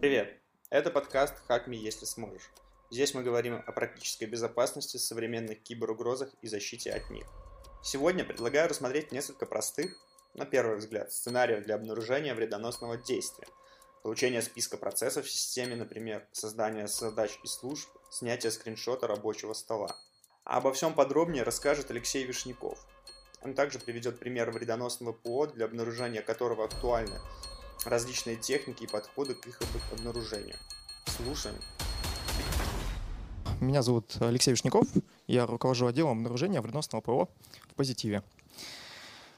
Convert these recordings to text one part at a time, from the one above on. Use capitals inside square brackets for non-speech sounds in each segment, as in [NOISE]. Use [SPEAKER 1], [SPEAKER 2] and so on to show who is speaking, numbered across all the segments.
[SPEAKER 1] Привет! Это подкаст «Hack Me, если сможешь». Здесь мы говорим о практической безопасности, современных киберугрозах и защите от них. Сегодня предлагаю рассмотреть несколько простых, на первый взгляд, сценариев для обнаружения вредоносного действия. Получение списка процессов в системе, например, создание задач и служб, снятие скриншота рабочего стола. А обо всем подробнее расскажет Алексей Вишняков. Он также приведет пример вредоносного ПО, для обнаружения которого актуальны различные техники и подходы к их обнаружению. Слушаем.
[SPEAKER 2] Меня зовут Алексей Вишняков. Я руковожу отделом обнаружения вредоносного ПО в «Позитиве».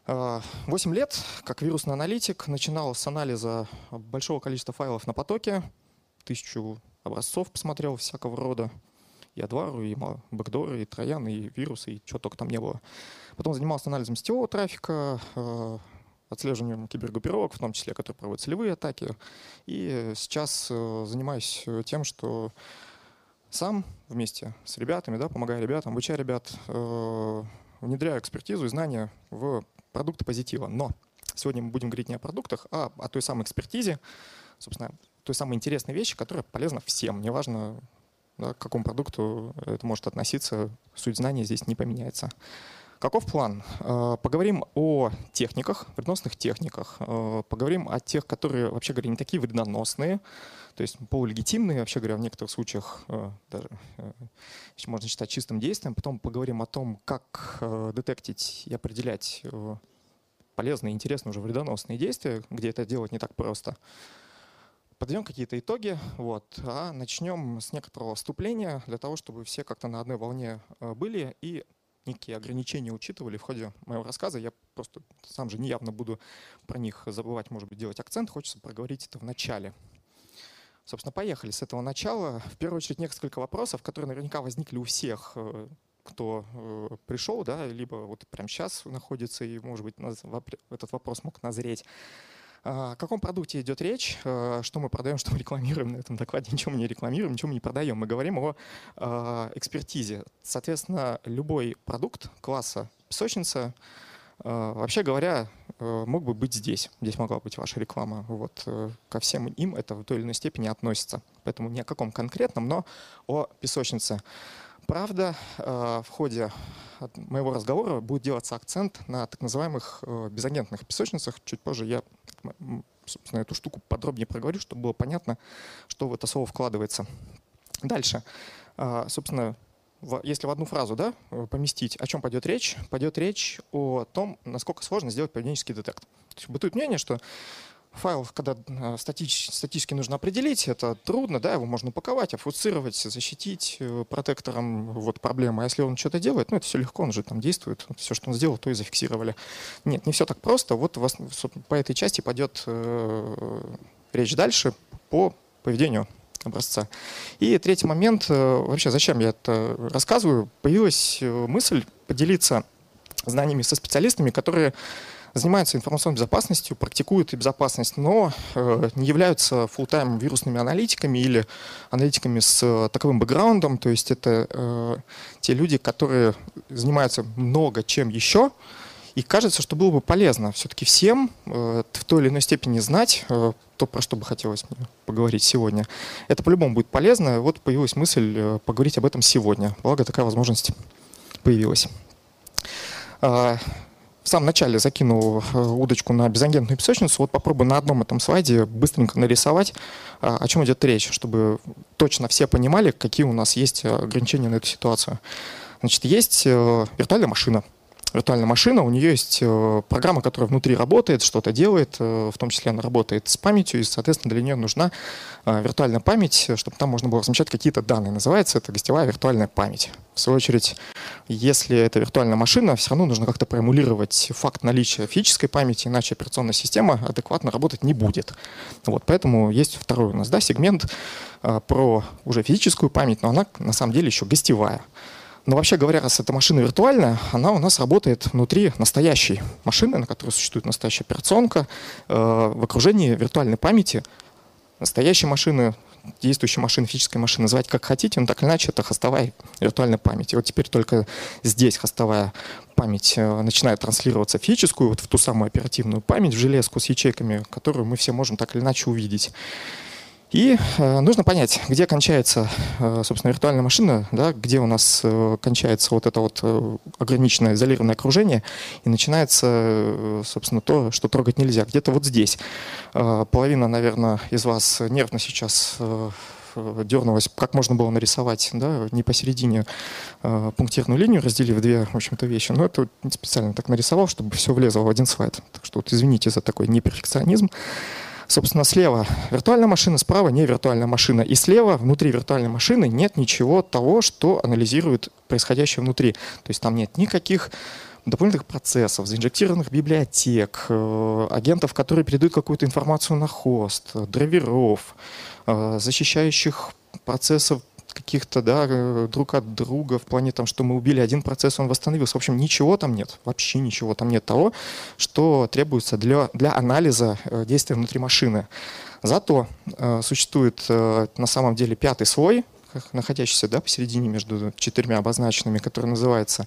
[SPEAKER 2] А, восемь лет, как вирусный аналитик, начинал с анализа большого количества файлов на потоке, тысячу образцов посмотрел всякого рода, и адвару, и бэкдоры, и троян, и вирусы, и чего только там не было. Потом занимался анализом сетевого трафика, а, отслеживанием кибергруппировок, в том числе, которые проводят целевые атаки. И сейчас э, занимаюсь тем, что сам вместе с ребятами, да, помогая ребятам, обучая ребят, э, внедряю экспертизу и знания в продукты позитива. Но сегодня мы будем говорить не о продуктах, а о той самой экспертизе, собственно, той самой интересной вещи, которая полезна всем. Неважно, да, к какому продукту это может относиться, суть знания здесь не поменяется. Каков план? Э, поговорим о техниках, вредоносных техниках. Э, поговорим о тех, которые, вообще говоря, не такие вредоносные, то есть полулегитимные, вообще говоря, в некоторых случаях э, даже можно считать чистым действием. Потом поговорим о том, как детектить и определять полезные, интересные, уже вредоносные действия, где это делать не так просто. Подведем какие-то итоги, вот, а начнем с некоторого вступления для того, чтобы все как-то на одной волне были и некие ограничения учитывали в ходе моего рассказа. Я просто сам же неявно буду про них забывать, может быть, делать акцент. Хочется проговорить это в начале. Собственно, поехали с этого начала. В первую очередь несколько вопросов, которые наверняка возникли у всех, э, кто э, пришел, да, либо вот прямо сейчас находится, и, может быть, этот вопрос мог назреть. О каком продукте идет речь? Э, что мы продаем, что мы рекламируем на этом докладе? Ничего мы не рекламируем, ничего мы не продаем. Мы говорим о э, экспертизе. Соответственно, любой продукт класса песочница, э, вообще говоря, мог бы быть здесь. Здесь могла быть ваша реклама. Вот. Ко всем им это в той или иной степени относится. Поэтому ни о каком конкретном, но о песочнице. Правда, в ходе моего разговора будет делаться акцент на так называемых безагентных песочницах. Чуть позже я собственно, эту штуку подробнее проговорю, чтобы было понятно, что в это слово вкладывается. Дальше. А, собственно, если в одну фразу да, поместить, о чем пойдет речь, пойдет речь о том, насколько сложно сделать поведенческий детект. То есть бытует мнение, что Файл, когда э, статич, статически нужно определить, это трудно, да, его можно упаковать, офуцировать, защитить э, протектором, вот проблема. А если он что-то делает, ну это все легко, он же там действует, все, что он сделал, то и зафиксировали. Нет, не все так просто. Вот вас, по этой части пойдет э, речь дальше по поведению образца. И третий момент, э, вообще зачем я это рассказываю, появилась мысль поделиться знаниями со специалистами, которые занимаются информационной безопасностью, практикуют и безопасность, но э, не являются full-time вирусными аналитиками или аналитиками с э, таковым бэкграундом. То есть это э, те люди, которые занимаются много чем еще, и кажется, что было бы полезно все-таки всем э, в той или иной степени знать э, то, про что бы хотелось мне поговорить сегодня. Это по-любому будет полезно. Вот появилась мысль э, поговорить об этом сегодня. Благо такая возможность появилась. А, в самом начале закинул э, удочку на безагентную песочницу. Вот попробую на одном этом слайде быстренько нарисовать, а, о чем идет речь, чтобы точно все понимали, какие у нас есть ограничения на эту ситуацию. Значит, есть э, виртуальная машина – виртуальная машина, у нее есть э, программа, которая внутри работает, что-то делает, э, в том числе она работает с памятью, и, соответственно, для нее нужна э, виртуальная память, чтобы там можно было размещать какие-то данные. Называется это гостевая виртуальная память. В свою очередь, если это виртуальная машина, все равно нужно как-то проэмулировать факт наличия физической памяти, иначе операционная система адекватно работать не будет. Вот, поэтому есть второй у нас да, сегмент про уже физическую память, но она на самом деле еще гостевая. Но вообще говоря, раз эта машина виртуальная, она у нас работает внутри настоящей машины, на которой существует настоящая операционка, э, в окружении виртуальной памяти настоящей машины, действующей машины, физической машины, называть как хотите, но так или иначе это хостовая виртуальная память. И вот теперь только здесь хостовая память э, начинает транслироваться физическую, вот в ту самую оперативную память, в железку с ячейками, которую мы все можем так или иначе увидеть. И э, нужно понять, где кончается, э, собственно, виртуальная машина, да, где у нас э, кончается вот это вот ограниченное изолированное окружение, и начинается, собственно, то, что трогать нельзя. Где-то вот здесь. Половина, наверное, из вас нервно сейчас дернулась, как можно было нарисовать, да, не посередине э, пунктирную линию, разделив две, в общем-то, вещи. Но это специально так нарисовал, чтобы все влезло в один слайд. Так что вот извините за такой неперфекционизм. Собственно, слева виртуальная машина, справа не виртуальная машина. И слева, внутри виртуальной машины, нет ничего того, что анализирует происходящее внутри. То есть там нет никаких дополнительных процессов, заинжектированных библиотек, э, агентов, которые передают какую-то информацию на хост, драйверов, э, защищающих процессов каких-то, да, э, друг от друга в плане там, что мы убили один процесс, он восстановился. В общем, ничего там нет, вообще ничего там нет того, что требуется для, для анализа э, действия внутри машины. Зато э, существует э, на самом деле пятый слой, находящийся да, посередине между четырьмя обозначенными, который называется,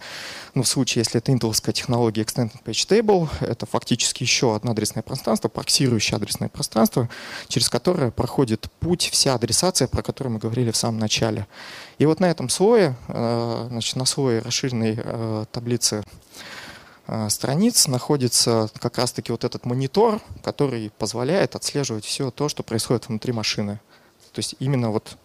[SPEAKER 2] ну, в случае, если это интеловская технология Extended Page Table, это фактически еще одно адресное пространство, проксирующее адресное пространство, через которое проходит путь вся адресация, про которую мы говорили в самом начале. И вот на этом слое, э, значит, на слое расширенной э, таблицы э, страниц находится как раз-таки вот этот монитор, который позволяет отслеживать все то, что происходит внутри машины. То есть именно вот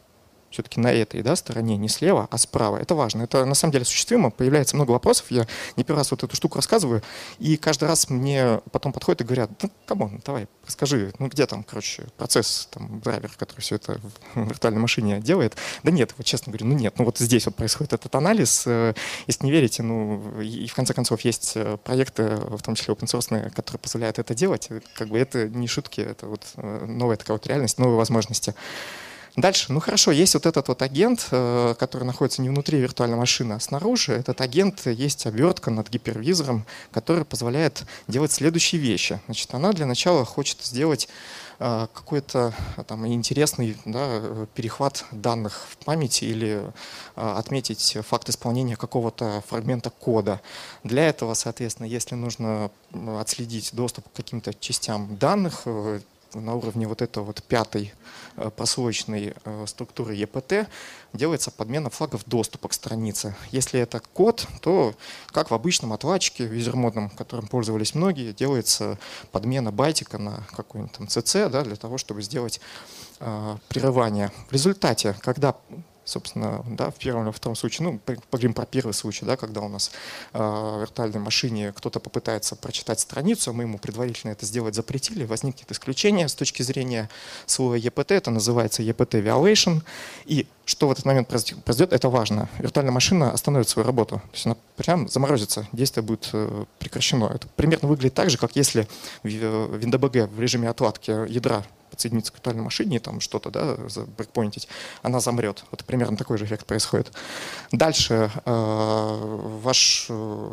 [SPEAKER 2] все-таки на этой да, стороне, не слева, а справа. Это важно. Это на самом деле осуществимо. Появляется много вопросов. Я не первый раз вот эту штуку рассказываю. И каждый раз мне потом подходят и говорят, ну, come on, давай, расскажи, ну, где там, короче, процесс, там, драйвер, который все это [LAUGHS] в виртуальной машине делает. Да нет, вот честно говорю, ну нет, ну вот здесь вот происходит этот анализ. Э, если не верите, ну, и в конце концов есть э, проекты, в том числе open source, которые позволяют это делать. Как бы это не шутки, это вот э, новая такая вот реальность, новые возможности. Дальше, ну хорошо, есть вот этот вот агент, э, который находится не внутри виртуальной машины, а снаружи. Этот агент есть обертка над гипервизором, которая позволяет делать следующие вещи. Значит, она для начала хочет сделать э, какой-то там интересный да, перехват данных в памяти или э, отметить факт исполнения какого-то фрагмента кода. Для этого, соответственно, если нужно отследить доступ к каким-то частям данных, на уровне вот этого вот пятой э, прослоечной э, структуры EPT делается подмена флагов доступа к странице. Если это код, то, как в обычном отладчике визермодном, которым пользовались многие, делается подмена байтика на какой-нибудь там CC да, для того, чтобы сделать э, прерывание. В результате, когда собственно, да, в первом или втором случае, ну, поговорим про первый случай, да, когда у нас э, в виртуальной машине кто-то попытается прочитать страницу, а мы ему предварительно это сделать запретили, возникнет исключение с точки зрения слоя EPT, это называется EPT violation, и что в этот момент произойдет, это важно. Виртуальная машина остановит свою работу, то есть она прям заморозится, действие будет э, прекращено. Это примерно выглядит так же, как если в WinDBG в режиме отладки ядра подсоединиться к виртуальной машине, там что-то, да, брекпоинтить, она замрет. Вот примерно такой же эффект происходит. Дальше э, ваш э,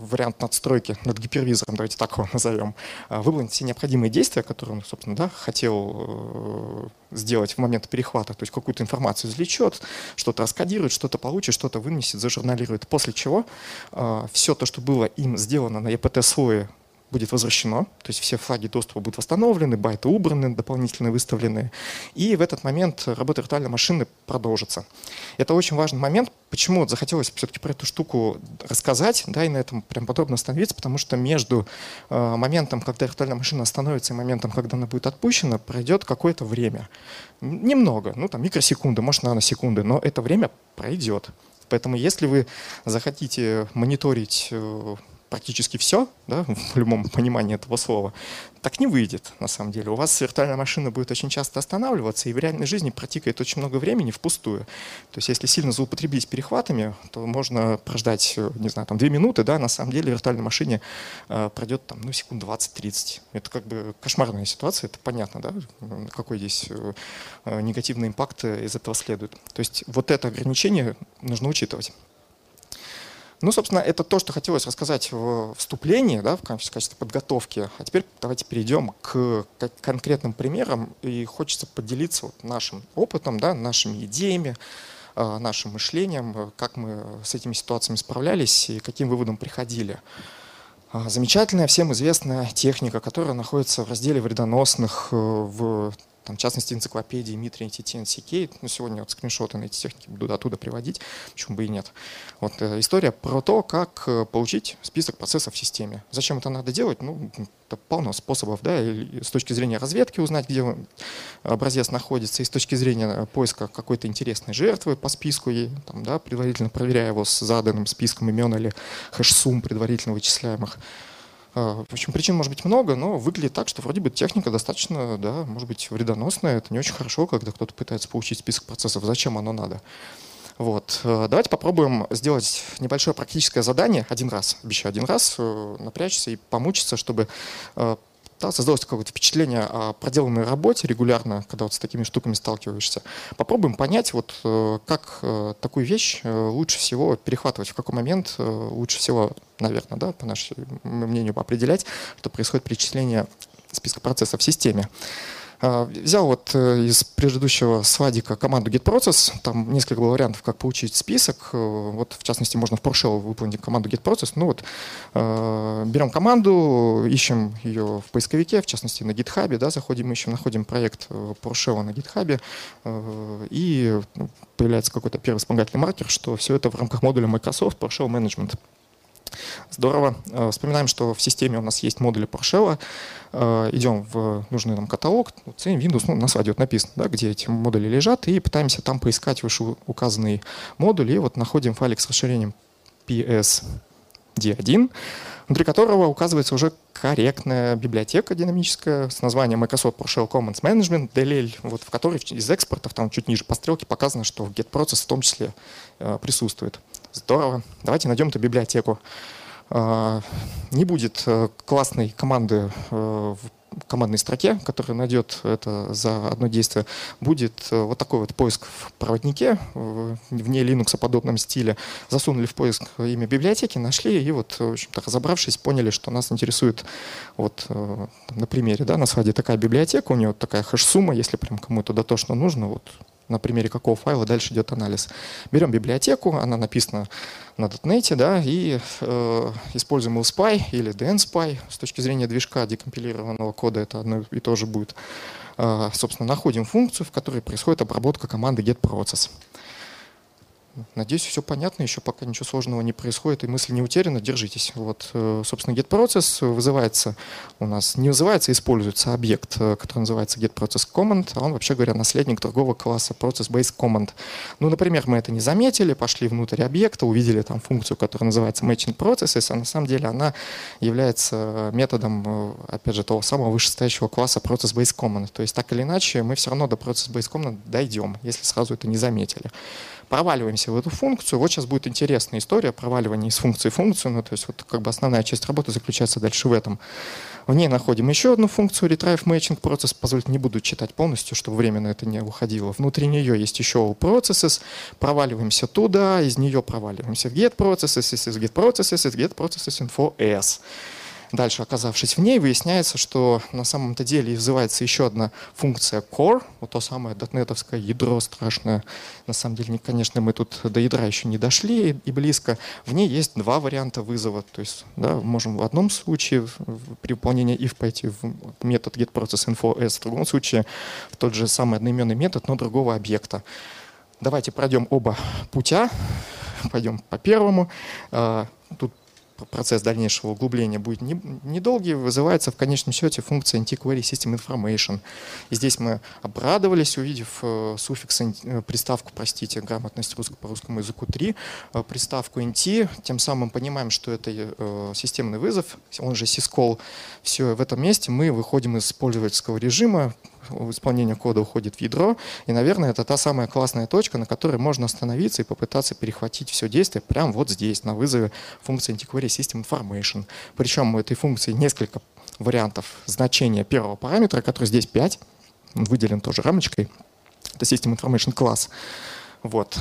[SPEAKER 2] вариант надстройки над гипервизором, давайте так его назовем, э, выполнить все необходимые действия, которые он, собственно, да, хотел сделать в момент перехвата, то есть какую-то информацию извлечет, что-то раскодирует, что-то получит, что-то вынесет, зажурналирует, после чего все то, что было им сделано на EPT-слое будет возвращено, то есть все флаги доступа будут восстановлены, байты убраны, дополнительно выставлены, и в этот момент работа виртуальной машины продолжится. Это очень важный момент, почему захотелось все-таки про эту штуку рассказать, да, и на этом прям подробно остановиться, потому что между э, моментом, когда виртуальная машина остановится, и моментом, когда она будет отпущена, пройдет какое-то время. Немного, ну там микросекунды, может наносекунды, но это время пройдет. Поэтому если вы захотите мониторить э, практически все, да, [LAUGHS] в любом понимании этого слова, так не выйдет на самом деле. У вас виртуальная машина будет очень часто останавливаться, и в реальной жизни протикает очень много времени впустую. То есть если сильно злоупотребить перехватами, то можно прождать, не знаю, там две минуты, да, на самом деле виртуальной машине э, пройдет там, ну, секунд 20-30. Это как бы кошмарная ситуация, это понятно, да, какой здесь э, негативный импакт из этого следует. То есть вот это ограничение нужно учитывать. Ну, собственно, это то, что хотелось рассказать в вступлении, да, в качестве подготовки. А теперь давайте перейдем к конкретным примерам. И хочется поделиться вот нашим опытом, да, нашими идеями, а, нашим мышлением, как мы с этими ситуациями справлялись и каким выводом приходили. А, замечательная, всем известная техника, которая находится в разделе вредоносных э, в там, в частности, энциклопедии Дмитрия TTNCK. Ну, сегодня вот скриншоты на эти техники буду оттуда приводить, почему бы и нет. Вот э, история про то, как э, получить список процессов в системе. Зачем это надо делать? Ну, это полно способов, да, и с точки зрения разведки узнать, где образец находится, и с точки зрения поиска какой-то интересной жертвы по списку, ей, там, да, предварительно проверяя его с заданным списком имен или хэш-сумм предварительно вычисляемых. А, в общем, причин может быть много, но выглядит так, что вроде бы техника достаточно, да, может быть, вредоносная. Это не очень хорошо, когда кто-то пытается получить список процессов. Зачем оно надо? Вот. Э, давайте попробуем сделать небольшое практическое задание один раз. Обещаю один раз э, напрячься и помучиться, чтобы э, да, создалось какое-то впечатление о проделанной работе регулярно, когда вот с такими штуками сталкиваешься. Попробуем понять, вот как такую вещь лучше всего перехватывать, в какой момент лучше всего, наверное, да, по нашему мнению, определять, что происходит перечисление списка процессов в системе. А, взял вот э, из предыдущего свадика команду getProcess, там несколько было вариантов, как получить список. Э, вот, в частности, можно в PowerShell выполнить команду getProcess. Ну вот, э, берем команду, ищем ее в поисковике, в частности, на GitHub, да, заходим, ищем, находим проект PowerShell на GitHub, и ну, появляется какой-то первый вспомогательный маркер, что все это в рамках модуля Microsoft PowerShell Management. Здорово. Вспоминаем, что в системе у нас есть модули PowerShell. Э, идем в нужный нам каталог, ценим Windows, ну, на слайде вот написано, да, где эти модули лежат, и пытаемся там поискать вышеуказанный модуль, и вот находим файлик с расширением PSD1, внутри которого указывается уже корректная библиотека динамическая с названием Microsoft PowerShell Commons Management, DLL, вот, в которой из экспортов, там чуть ниже по стрелке показано, что GetProcess в том числе э, присутствует. Здорово. Давайте найдем эту библиотеку. А, не будет э, классной команды э, в командной строке, которая найдет это за одно действие, будет э, вот такой вот поиск в проводнике, вне Linux подобном стиле. Засунули в поиск имя библиотеки, нашли и вот, в общем-то, разобравшись, поняли, что нас интересует вот на примере, да, на слайде такая библиотека, у нее вот такая хэш-сумма, если прям кому-то дотошно нужно, вот на примере какого файла дальше идет анализ. Берем библиотеку, она написана на .NET, да, и э, используем LSPy или DNSPy. С точки зрения движка декомпилированного кода это одно и то же будет. Э, собственно, находим функцию, в которой происходит обработка команды getProcess. Надеюсь, все понятно, еще пока ничего сложного не происходит, и мысль не утеряна, держитесь. Вот, э, собственно, getProcess вызывается у нас, не вызывается, используется объект, э, который называется getProcessCommand, а он, вообще говоря, наследник другого класса ProcessBaseCommand. Ну, например, мы это не заметили, пошли внутрь объекта, увидели там функцию, которая называется matchingProcesses, а на самом деле она является методом, э, опять же, того самого вышестоящего класса ProcessBaseCommand. То есть так или иначе мы все равно до ProcessBaseCommand дойдем, если сразу это не заметили проваливаемся в эту функцию. Вот сейчас будет интересная история проваливания из функции в функцию. Ну, то есть вот как бы основная часть работы заключается дальше в этом. В ней находим еще одну функцию retrieve matching process. Позвольте, не буду читать полностью, чтобы временно это не уходило. Внутри нее есть еще all processes. Проваливаемся туда, из нее проваливаемся в get processes, из get processes, из get processes info s. Дальше, оказавшись в ней, выясняется, что на самом-то деле вызывается еще одна функция core, вот то самое дотнетовское ядро страшное. На самом деле, конечно, мы тут до ядра еще не дошли и близко. В ней есть два варианта вызова. То есть да, можем в одном случае при выполнении if пойти в метод getProcessInfoS, в другом случае в тот же самый одноименный метод, но другого объекта. Давайте пройдем оба путя. Пойдем по первому. А, тут процесс дальнейшего углубления будет недолгий, вызывается в конечном счете функция antiquery system information. И здесь мы обрадовались, увидев э, суффикс, э, приставку, простите, грамотность по русскому языку 3, э, приставку int, тем самым понимаем, что это системный вызов, он же syscall. Все, в этом месте мы выходим из пользовательского режима, исполнение кода уходит в ядро. И, наверное, это та самая классная точка, на которой можно остановиться и попытаться перехватить все действие прямо вот здесь, на вызове функции antiquery system information. Причем у этой функции несколько вариантов значения первого параметра, который здесь 5, выделен тоже рамочкой. Это system information class. Вот.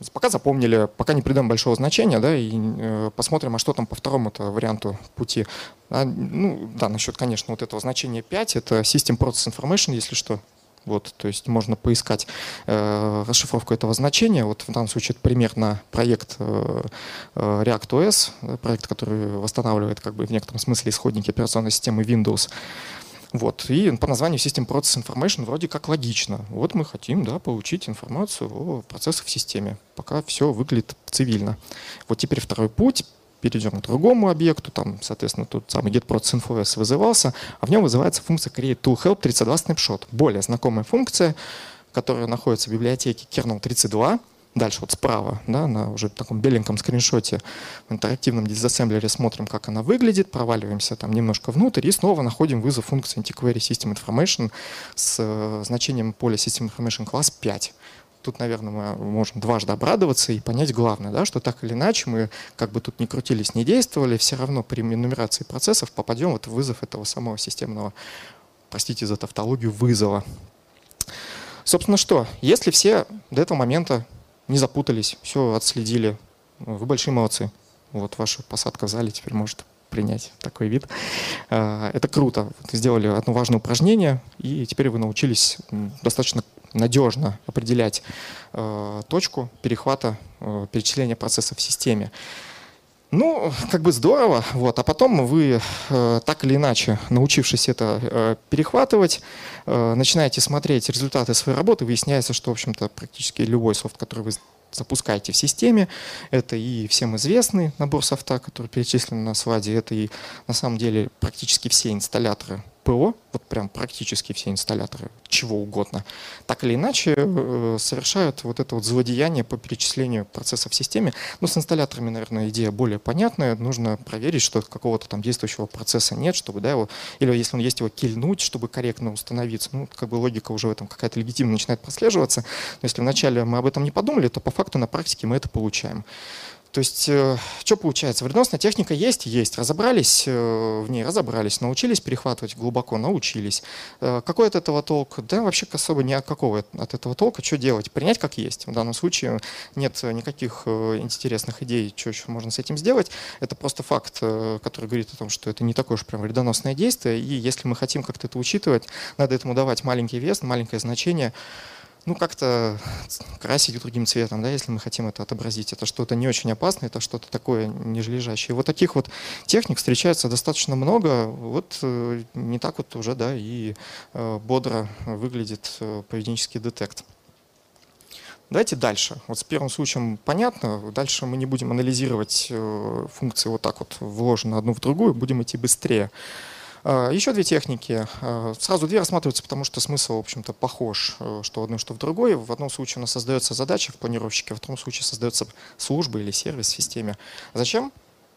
[SPEAKER 2] Э, пока запомнили, пока не придаем большого значения, да, и э, посмотрим, а что там по второму варианту пути. А, ну, да, насчет, конечно, вот этого значения 5, это System Process Information, если что. Вот, то есть можно поискать э, расшифровку этого значения. Вот в данном случае это пример на проект э, э React.OS, проект, который восстанавливает как бы в некотором смысле исходники операционной системы Windows. Вот. И по названию System Process Information вроде как логично. Вот мы хотим да, получить информацию о процессах в системе, пока все выглядит цивильно. Вот теперь второй путь. Перейдем к другому объекту. Там, соответственно, тут самый getProcessInfoS вызывался, а в нем вызывается функция createToolHelp 32 snapshot. Более знакомая функция, которая находится в библиотеке kernel 32 Дальше вот справа, да, на уже таком беленьком скриншоте в интерактивном дизассемблере смотрим, как она выглядит, проваливаемся там немножко внутрь и снова находим вызов функции antiquery system information с э, значением поля system information класс 5 тут, наверное, мы можем дважды обрадоваться и понять главное, да, что так или иначе мы как бы тут не крутились, не действовали, все равно при нумерации процессов попадем вот в вызов этого самого системного, простите за тавтологию, вызова. Собственно, что? Если все до этого момента не запутались, все отследили. Вы большие молодцы. Вот ваша посадка в зале теперь может принять такой вид. А, это круто. Вы сделали одно важное упражнение, и теперь вы научились достаточно надежно определять а, точку перехвата а, перечисления процессов в системе. Ну, как бы здорово, вот. а потом вы э, так или иначе, научившись это э, перехватывать, э, начинаете смотреть результаты своей работы, выясняется, что, в общем-то, практически любой софт, который вы запускаете в системе, это и всем известный набор софта, который перечислен на слайде, это и на самом деле практически все инсталляторы ПО, вот прям практически все инсталляторы чего угодно, так или иначе э, совершают вот это вот злодеяние по перечислению процессов в системе. Ну, с инсталляторами, наверное, идея более понятная. Нужно проверить, что какого-то там действующего процесса нет, чтобы, да, его, или если он есть, его кильнуть, чтобы корректно установиться. Ну, как бы логика уже в этом какая-то легитимно начинает прослеживаться. Но если вначале мы об этом не подумали, то по факту на практике мы это получаем. То есть, э, что получается? Вредоносная техника есть? Есть. Разобрались э, в ней? Разобрались. Научились перехватывать глубоко? Научились. Э, какой от этого толк? Да вообще особо никакого от этого толка. Что делать? Принять как есть. В данном случае нет никаких интересных идей, что еще можно с этим сделать. Это просто факт, который говорит о том, что это не такое уж прям вредоносное действие. И если мы хотим как-то это учитывать, надо этому давать маленький вес, маленькое значение ну, как-то красить другим цветом, да, если мы хотим это отобразить. Это что-то не очень опасное, это что-то такое нижележащее. Вот таких вот техник встречается достаточно много. Вот э, не так вот уже, да, и э, бодро выглядит э, поведенческий детект. Давайте дальше. Вот с первым случаем понятно. Дальше мы не будем анализировать функции вот так вот вложены одну в другую, будем идти быстрее. А, Еще две техники. А, сразу две рассматриваются, потому что смысл, в общем-то, похож, э, что в одном, что в другой. В одном случае у нас создается задача в планировщике, в втором случае создается служба или сервис в системе. Зачем?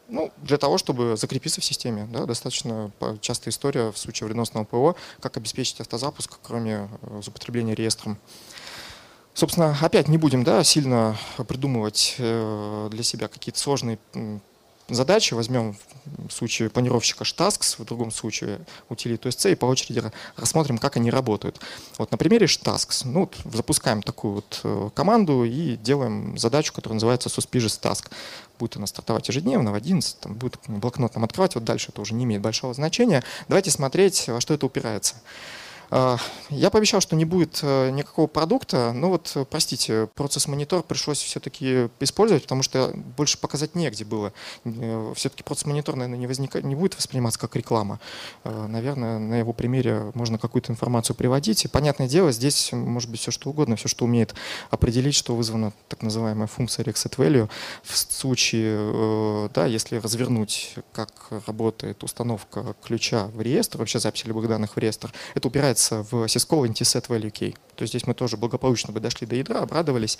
[SPEAKER 2] Ну, для того, чтобы закрепиться в системе. Да, достаточно частая история в случае вредоносного ПО, как обеспечить автозапуск, кроме э, злоупотребления реестром. Собственно, опять не будем да, сильно придумывать э, для себя какие-то сложные задачи, возьмем в случае планировщика Shtasks, в другом случае утилиту SC и по очереди рассмотрим, как они работают. Вот на примере Shtasks, ну, вот запускаем такую вот э, команду и делаем задачу, которая называется Suspicious Task. Будет она стартовать ежедневно в 11, там будет блокнот нам открывать, вот дальше это уже не имеет большого значения. Давайте смотреть, во что это упирается. А, я пообещал, что не будет э, никакого продукта, но вот, э, простите, процесс-монитор пришлось все-таки использовать, потому что больше показать негде было. Э, все-таки процесс-монитор, наверное, не, возник... не будет восприниматься как реклама. Наверное, на его примере можно какую-то информацию приводить. И, понятное дело, здесь может быть все что угодно, все, что умеет определить, что вызвана так называемая функция reset value. В случае, да, если развернуть, как работает установка ключа в реестр, вообще запись любых данных в реестр, это упирается выражается в syscall set value key. То есть здесь мы тоже благополучно бы дошли до ядра, обрадовались.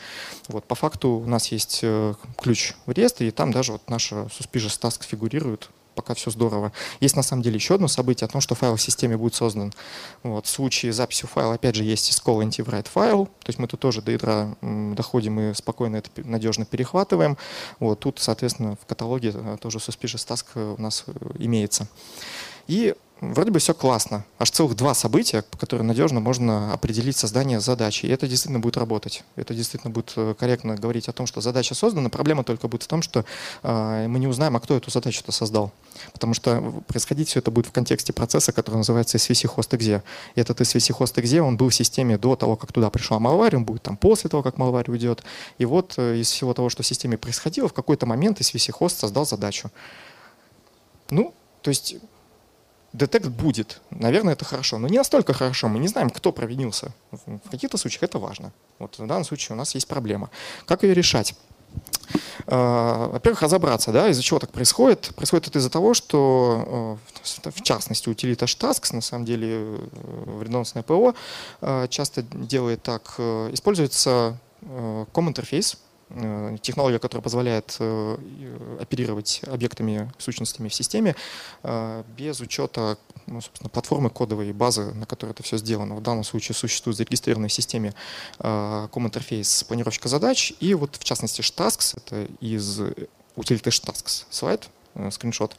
[SPEAKER 2] Вот, по факту у нас есть э, ключ в реестре, и там даже вот наша suspicious task фигурирует, пока все здорово. Есть на самом деле еще одно событие о том, что файл в системе будет создан. Вот, в случае записи файла, опять же, есть syscall anti-write файл, то есть мы тут тоже до ядра доходим и спокойно это надежно перехватываем. Вот, тут, соответственно, в каталоге э, тоже suspicious task у нас э, имеется. И вроде бы все классно. Аж целых два события, по которым надежно можно определить создание задачи. И это действительно будет работать. Это действительно будет э, корректно говорить о том, что задача создана. Проблема только будет в том, что э, мы не узнаем, а кто эту задачу-то создал. Потому что происходить все это будет в контексте процесса, который называется SVC host exe. И этот SVC host exe, он был в системе до того, как туда пришла malware, он будет там после того, как malware уйдет. И вот э, из всего того, что в системе происходило, в какой-то момент SVC host создал задачу. Ну, то есть детект будет. Наверное, это хорошо. Но не настолько хорошо. Мы не знаем, кто провинился. В каких-то случаях это важно. Вот в данном случае у нас есть проблема. Как ее решать? А, во-первых, разобраться, да, из-за чего так происходит. Происходит это из-за того, что, э, в частности, утилита Shtasks, на самом деле, э, вредоносное ПО, э, часто делает так. Используется ком-интерфейс, технология, которая позволяет э, оперировать объектами, сущностями в системе э, без учета ну, собственно, платформы кодовой базы, на которой это все сделано. В данном случае существует зарегистрированный в системе ком-интерфейс планировщика задач, и вот в частности Shtasks, это из утилиты Shtasks слайд, Э, скриншот.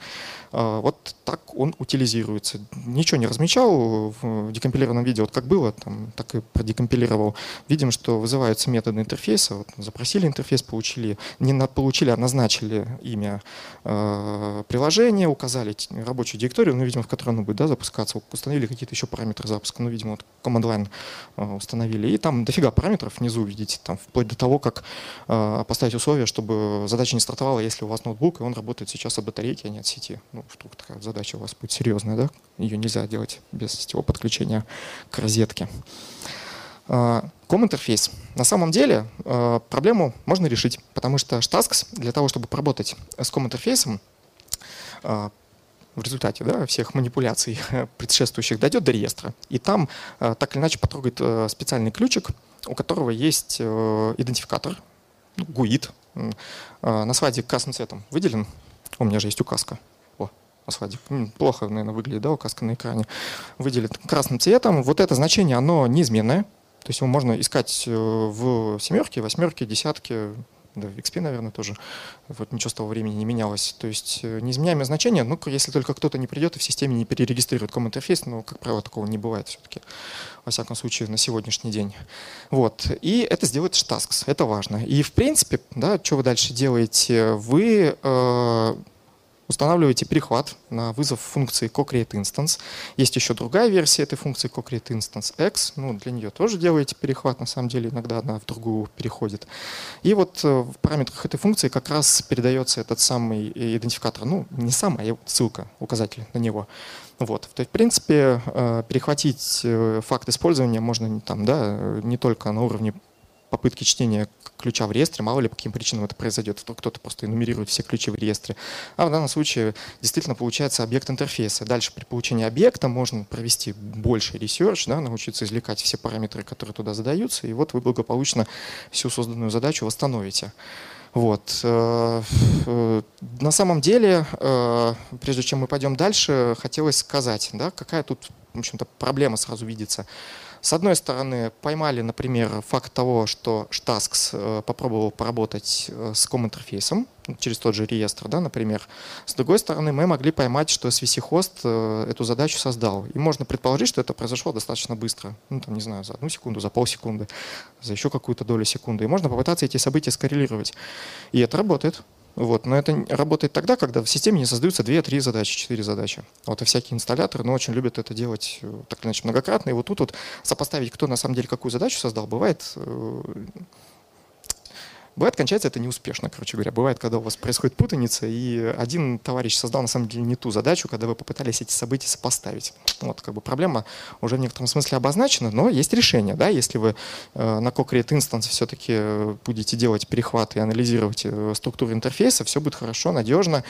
[SPEAKER 2] А, вот так он утилизируется. Ничего не размечал в декомпилированном виде, вот как было, там, так и продекомпилировал. Видим, что вызываются методы интерфейса. Вот запросили интерфейс, получили, не получили, а назначили имя э, приложения, указали рабочую директорию, ну, видимо, в которой оно будет да, запускаться, установили какие-то еще параметры запуска, ну, видимо, вот command line э, установили. И там дофига параметров внизу, видите, там вплоть до того, как э, поставить условия, чтобы задача не стартовала, если у вас ноутбук, и он работает сейчас от батарейки, а не от сети. Ну, вдруг такая задача у вас будет серьезная, да? Ее нельзя делать без сетевого подключения к розетке. Ком-интерфейс. На самом деле а, проблему можно решить, потому что Shtasks для того, чтобы поработать с ком-интерфейсом, а, в результате да, всех манипуляций [LAUGHS] предшествующих дойдет до реестра. И там а, так или иначе потрогает специальный ключик, у которого есть э, идентификатор, ну, GUID. На слайде красным цветом выделен у меня же есть указка. О, асфальтик. Плохо, наверное, выглядит, да, указка на экране. Выделит красным цветом. Вот это значение, оно неизменное. То есть его можно искать э, в семерке, восьмерке, десятке, да, в XP, наверное, тоже. Вот ничего с того времени не менялось. То есть э, неизменяемое значение, ну, если только кто-то не придет и в системе не перерегистрирует ком-интерфейс, но, как правило, такого не бывает все-таки, во всяком случае, на сегодняшний день. Вот. И это сделает Shtasks, это важно. И, в принципе, да, что вы дальше делаете? Вы э, устанавливаете перехват на вызов функции co-create_instance. Есть еще другая версия этой функции co-create_instance x. Ну, для нее тоже делаете перехват, на самом деле иногда она в другую переходит. И вот э, в параметрах этой функции как раз передается этот самый идентификатор. Ну, не сам, а ссылка, указатель на него. Вот. То есть, в принципе, э, перехватить э, факт использования можно там, да, не только на уровне попытки чтения ключа в реестре, мало ли по каким причинам это произойдет. Кто-то просто энумерирует все ключи в реестре. А в данном случае действительно получается объект интерфейса. Дальше при получении объекта можно провести больше research, да, научиться извлекать все параметры, которые туда задаются, и вот вы благополучно всю созданную задачу восстановите. Вот. Э, э, на самом деле, э, прежде чем мы пойдем дальше, хотелось сказать, да, какая тут, в общем-то, проблема сразу видится. С одной стороны, поймали, например, факт того, что Shtasks э, попробовал поработать э, с ком-интерфейсом через тот же реестр, да, например. С другой стороны, мы могли поймать, что SVC-хост э, эту задачу создал. И можно предположить, что это произошло достаточно быстро. Ну, там, не знаю, за одну секунду, за полсекунды, за еще какую-то долю секунды. И можно попытаться эти события скоррелировать. И это работает. Вот. Но это работает тогда, когда в системе не создаются 2-3 задачи, 4 задачи. Вот и всякие инсталляторы, но очень любят это делать э, так или иначе многократно. И вот тут вот сопоставить, кто на самом деле какую задачу создал, бывает э, Бывает, кончается это неуспешно, короче говоря. Бывает, когда у вас происходит путаница, и один товарищ создал на самом деле не ту задачу, когда вы попытались эти события сопоставить. Вот как бы проблема уже в некотором смысле обозначена, но есть решение. Да? Если вы э, на co-create instance все-таки будете делать перехват и анализировать э, структуру интерфейса, все будет хорошо, надежно.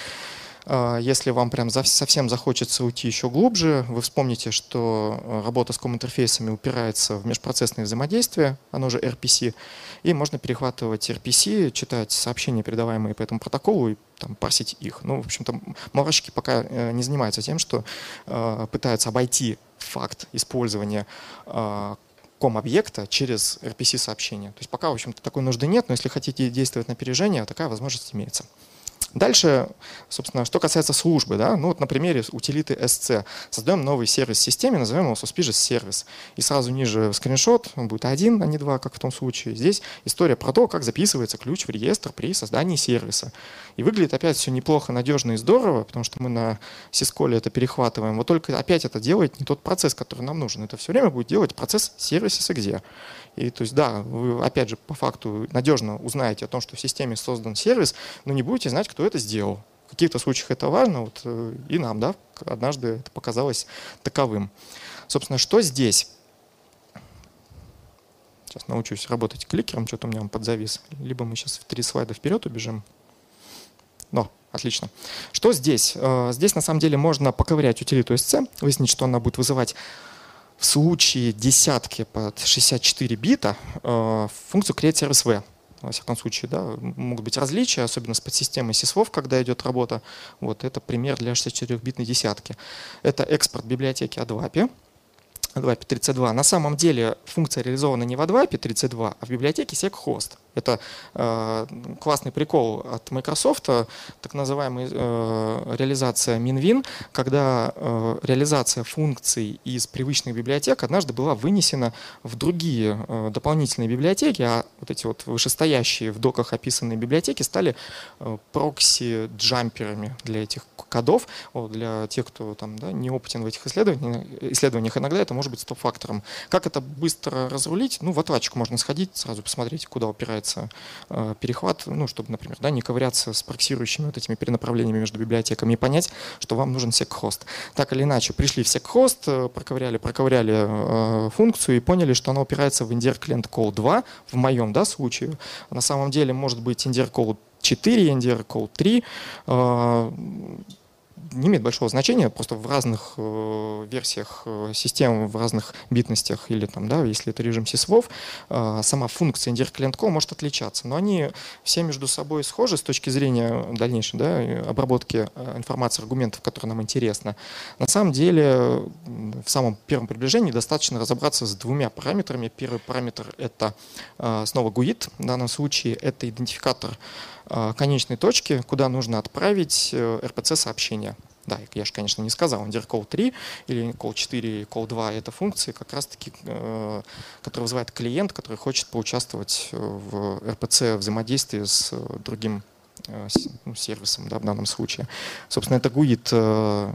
[SPEAKER 2] А, если вам прям совсем захочется уйти еще глубже, вы вспомните, что э, работа с ком-интерфейсами упирается в межпроцессное взаимодействие, оно же RPC, и можно перехватывать RPC, читать сообщения, передаваемые по этому протоколу, и там, парсить их. Ну, в общем-то, морочки пока э, не занимаются тем, что э, пытаются обойти факт использования ком-объекта через RPC-сообщение. То есть пока, в общем-то, такой нужды нет, но если хотите действовать на опережение, такая возможность имеется. Дальше, собственно, что касается службы, да, ну вот на примере утилиты SC. Создаем новый сервис в системе, назовем его Suspicious сервис. И сразу ниже скриншот, он будет один, а не два, как в том случае. Здесь история про то, как записывается ключ в реестр при создании сервиса. И выглядит опять все неплохо, надежно и здорово, потому что мы на сисколе это перехватываем. Вот только опять это делает не тот процесс, который нам нужен. Это все время будет делать процесс сервиса где. И то есть, да, вы, опять же, по факту надежно узнаете о том, что в системе создан сервис, но не будете знать, кто это сделал. В каких-то случаях это важно, вот э, и нам, да, однажды это показалось таковым. Собственно, что здесь? Сейчас научусь работать кликером, что-то у меня он подзавис. Либо мы сейчас в три слайда вперед убежим. Но, отлично. Что здесь? Э, здесь на самом деле можно поковырять утилиту SC, выяснить, что она будет вызывать в случае десятки под 64 бита э, функцию create service v. Во всяком случае, да, могут быть различия, особенно с подсистемой сисвов, когда идет работа. Вот это пример для 64-битной десятки. Это экспорт библиотеки ADVAPI. ADVAPI 32. На самом деле функция реализована не в ADVAPI 32, а в библиотеке SecHost. Это э, классный прикол от Microsoft, так называемая э, реализация MinWin, когда э, реализация функций из привычных библиотек однажды была вынесена в другие э, дополнительные библиотеки, а вот эти вот вышестоящие в доках описанные библиотеки стали э, прокси-джамперами для этих кодов. Для тех, кто там, да, не опытен в этих исследованиях, исследованиях, иногда это может быть стоп-фактором. Как это быстро разрулить? Ну, в отладчику можно сходить, сразу посмотреть, куда упирается называется э, перехват, ну, чтобы, например, да, не ковыряться с проксирующими вот этими перенаправлениями между библиотеками и понять, что вам нужен сек-хост. Так или иначе, пришли в сек-хост, э, проковыряли, проковыряли э, функцию и поняли, что она упирается в Indir Client Call 2, в моем да, случае. На самом деле может быть Indir Call 4, Indir Call 3 не имеет большого значения, просто в разных э, версиях э, систем, в разных битностях или там, да, если это режим сисвов, э, сама функция Call может отличаться, но они все между собой схожи с точки зрения дальнейшей да, обработки э, информации, аргументов, которые нам интересны. На самом деле в самом первом приближении достаточно разобраться с двумя параметрами. Первый параметр это э, снова GUID, в данном случае это идентификатор конечной точки, куда нужно отправить RPC-сообщение. Э, да, я же, конечно, не сказал, call 3 или call 4, call 2 — это функции, как раз-таки, э, которые вызывает клиент, который хочет поучаствовать в RPC взаимодействии с другим ну, сервисом да, в данном случае. Собственно, это GUID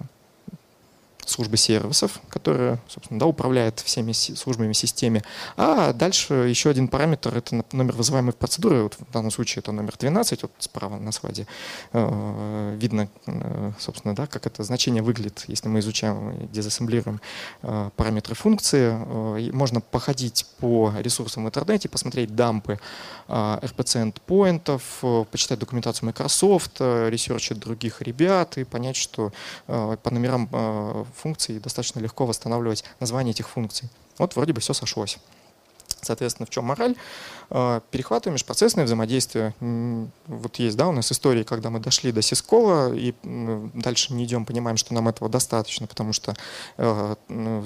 [SPEAKER 2] службы сервисов, которая, собственно, да, управляет всеми службами системы. А дальше еще один параметр — это номер вызываемой процедуры. Вот в данном случае это номер 12, вот справа на слайде. Э, видно, э, собственно, да, как это значение выглядит, если мы изучаем, дезассемблируем э, параметры функции. Можно походить по ресурсам в интернете, посмотреть дампы RPC endpointов, почитать документацию Microsoft, ресерчи других ребят и понять, что по номерам функций достаточно легко восстанавливать название этих функций. Вот вроде бы все сошлось. Соответственно, в чем мораль? А, перехватываем межпроцессное взаимодействие. Вот есть, да, у нас истории, когда мы дошли до сискола и дальше не идем, понимаем, что нам этого достаточно, потому что э,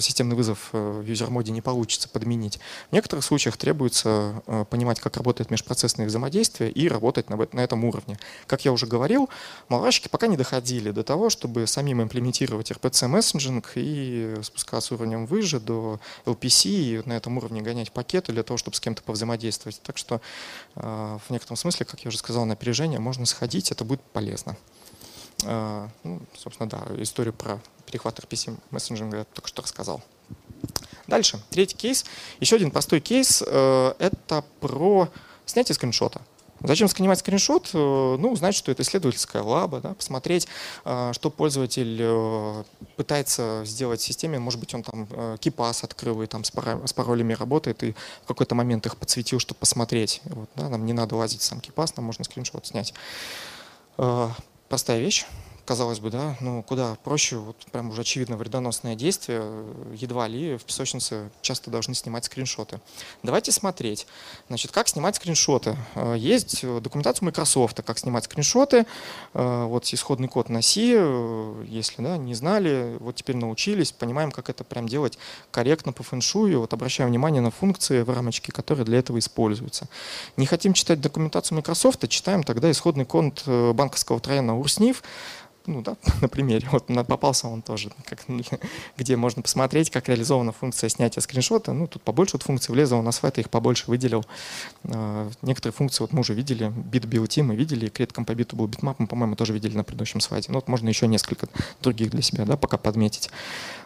[SPEAKER 2] системный вызов э, в юзер-моде не получится подменить. В некоторых случаях требуется э, понимать, как работает межпроцессное взаимодействие и работать на этом уровне. Как я уже говорил, маловарщики пока не доходили до того, чтобы самим имплементировать RPC-мессенджинг и спускаться уровнем выше до LPC и на этом уровне гонять пакеты для того, чтобы с кем-то повзаимодействовать действовать. Так что э, в некотором смысле, как я уже сказал, на опережение можно сходить, это будет полезно. Э, ну, собственно, да, историю про перехват RPC мессенджинга я только что рассказал. Дальше, третий кейс. Еще один простой кейс. Э, это про снятие скриншота. Зачем сканимать скриншот? Э, ну, знать, что это исследовательская лаба, да, посмотреть, э, что пользователь э, пытается сделать в системе. Может быть, он там кипас открыл и там с паролями работает, и в какой-то момент их подсветил, чтобы посмотреть. Вот, да, нам не надо лазить в сам кипас, нам можно скриншот снять. Простая вещь казалось бы, да, ну куда проще, вот прям уже очевидно вредоносное действие, едва ли в песочнице часто должны снимать скриншоты. Давайте смотреть. Значит, как снимать скриншоты? Э, есть документация Microsoft, как снимать скриншоты, э, вот исходный код на C, э, если да, не знали, вот теперь научились, понимаем, как это прям делать корректно по фэншую, вот обращаем внимание на функции в рамочке, которые для этого используются. Не хотим читать документацию Microsoft, читаем тогда исходный код банковского троена URSNIF, ну да, [LAUGHS] на примере, вот попался он тоже, как, [LAUGHS] где можно посмотреть, как реализована функция снятия скриншота. Ну, тут побольше вот функций влезло, у нас в это их побольше выделил. А, некоторые функции вот мы уже видели, bit BLT мы видели, create compatible bitmap мы, по-моему, тоже видели на предыдущем слайде. Ну, вот можно еще несколько других для себя, да, пока подметить.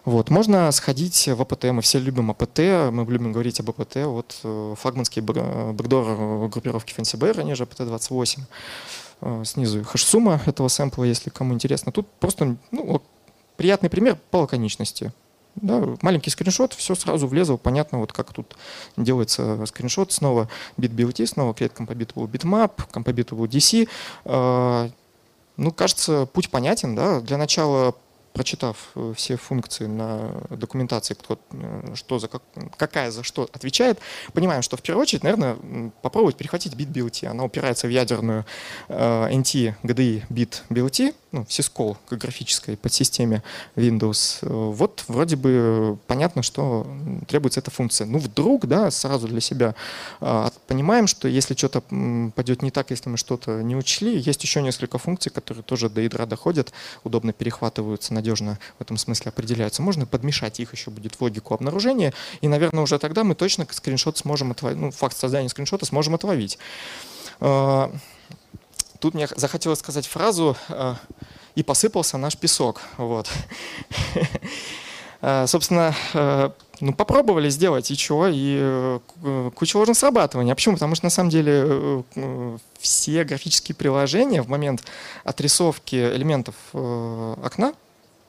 [SPEAKER 2] Вот, можно сходить в АПТ, мы все любим АПТ, мы любим говорить об АПТ, вот э, флагманский бэкдор группировки FancyBear, они же APT-28. Э, снизу хэш-сумма этого сэмпла, если кому интересно. Тут просто ну, приятный пример по лаконичности. Да, маленький скриншот, все сразу влезло, понятно, вот как тут делается скриншот, снова bit снова create compatible bitmap, compatible DC. Э, ну, кажется, путь понятен, да. Для начала прочитав э, все функции на документации, кто, э, что за как, какая за что отвечает, понимаем, что в первую очередь, наверное, попробовать перехватить бит BLT. Она упирается в ядерную э, NT GDI бит BLT, ну, syscall к графической подсистеме Windows. Вот вроде бы понятно, что требуется эта функция. Ну, вдруг, да, сразу для себя э, понимаем, что если что-то пойдет не так, если мы что-то не учли, есть еще несколько функций, которые тоже до ядра доходят, удобно перехватываются на надежно в этом смысле определяются. Можно подмешать их еще будет в логику обнаружения, и, наверное, уже тогда мы точно скриншот сможем отловить, ну, факт создания скриншота сможем отловить. А, тут мне захотелось сказать фразу а, «и посыпался наш песок». Вот. [LAUGHS] А, собственно, ну, попробовали сделать, и чего, и э, куча ложных срабатываний. А почему? Потому что, на самом деле, э, э, все графические приложения в момент отрисовки элементов окна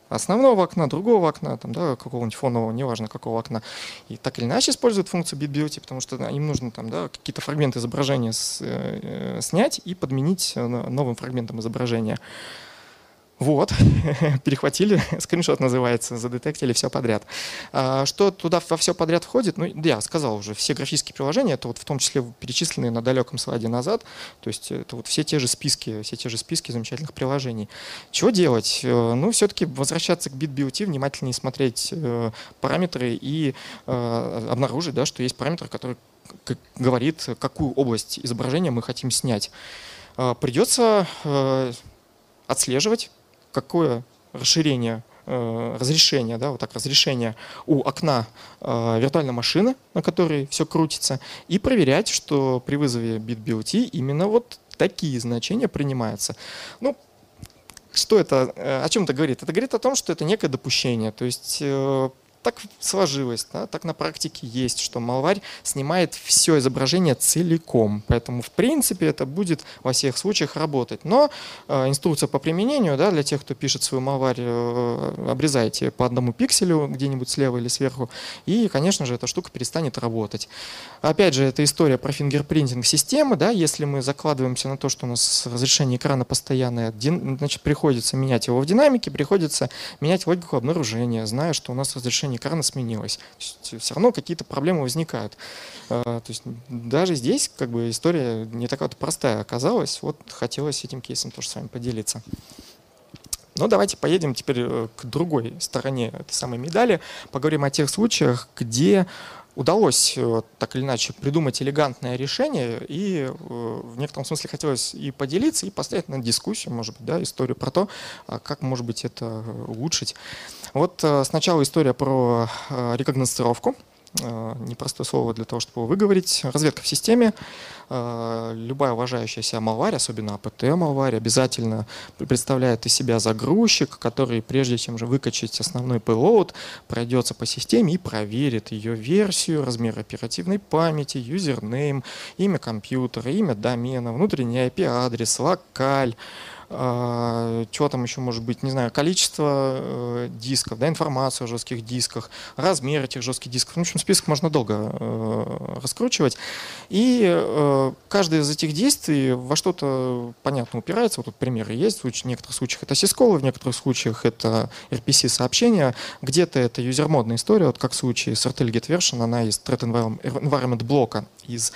[SPEAKER 2] основного окна, другого окна, там, да, какого-нибудь фонового, неважно какого окна. И так или иначе используют функцию BitBeauty, потому что им нужно там, да, какие-то фрагменты изображения с, э, снять и подменить э, новым фрагментом изображения. Вот, [LAUGHS] перехватили, [LAUGHS] скриншот называется, задетектили все подряд. А, что туда во все подряд входит? Ну, я сказал уже, все графические приложения, это вот в том числе перечисленные на далеком слайде назад, то есть это вот все те же списки, все те же списки замечательных приложений. Чего делать? Э, ну, все-таки возвращаться к BitBeauty, внимательнее смотреть э, параметры и э, обнаружить, да, что есть параметр, который говорит, какую область изображения мы хотим снять. Придется отслеживать какое расширение э, разрешение, да, вот так разрешение у окна э, виртуальной машины, на которой все крутится, и проверять, что при вызове BitBLT именно вот такие значения принимаются. Ну, что это, э, о чем это говорит? Это говорит о том, что это некое допущение. То есть э, так сложилось, да, так на практике есть, что малварь снимает все изображение целиком. Поэтому, в принципе, это будет во всех случаях работать. Но э, инструкция по применению, да, для тех, кто пишет свою малварь, э, обрезайте по одному пикселю где-нибудь слева или сверху, и, конечно же, эта штука перестанет работать. Опять же, это история про фингерпринтинг системы, да, если мы закладываемся на то, что у нас разрешение экрана постоянное, значит, приходится менять его в динамике, приходится менять логику обнаружения, зная, что у нас разрешение экрана сменилось. все равно какие-то проблемы возникают. А, то есть даже здесь как бы история не такая вот простая оказалась. Вот хотелось этим кейсом тоже с вами поделиться. Но давайте поедем теперь э, к другой стороне этой самой медали. Поговорим о тех случаях, где удалось э, так или иначе придумать элегантное решение, и э, в некотором смысле хотелось и поделиться, и поставить на дискуссию, может быть, да, историю про то, а как, может быть, это улучшить. Вот э, сначала история про рекогносцировку. Э, непростое слово для того, чтобы его выговорить. Разведка в системе. Э, любая уважающая себя малварь, особенно АПТ-малварь, обязательно представляет из себя загрузчик, который, прежде чем же выкачать основной payload, пройдется по системе и проверит ее версию, размер оперативной памяти, юзернейм, имя компьютера, имя домена, внутренний IP-адрес, локаль, э, что там еще может быть, не знаю, количество э, дисков, да, информацию о жестких дисках, размер этих жестких дисков. Ну, в общем, список можно долго э, раскручивать. И э, каждое из этих действий во что-то понятно упирается. Вот тут примеры есть. В некоторых случаях это сисколы, в некоторых случаях это RPC-сообщения. Где-то это юзермодная история, вот как в случае с RTL Get Version, она из Threat Environment блока, из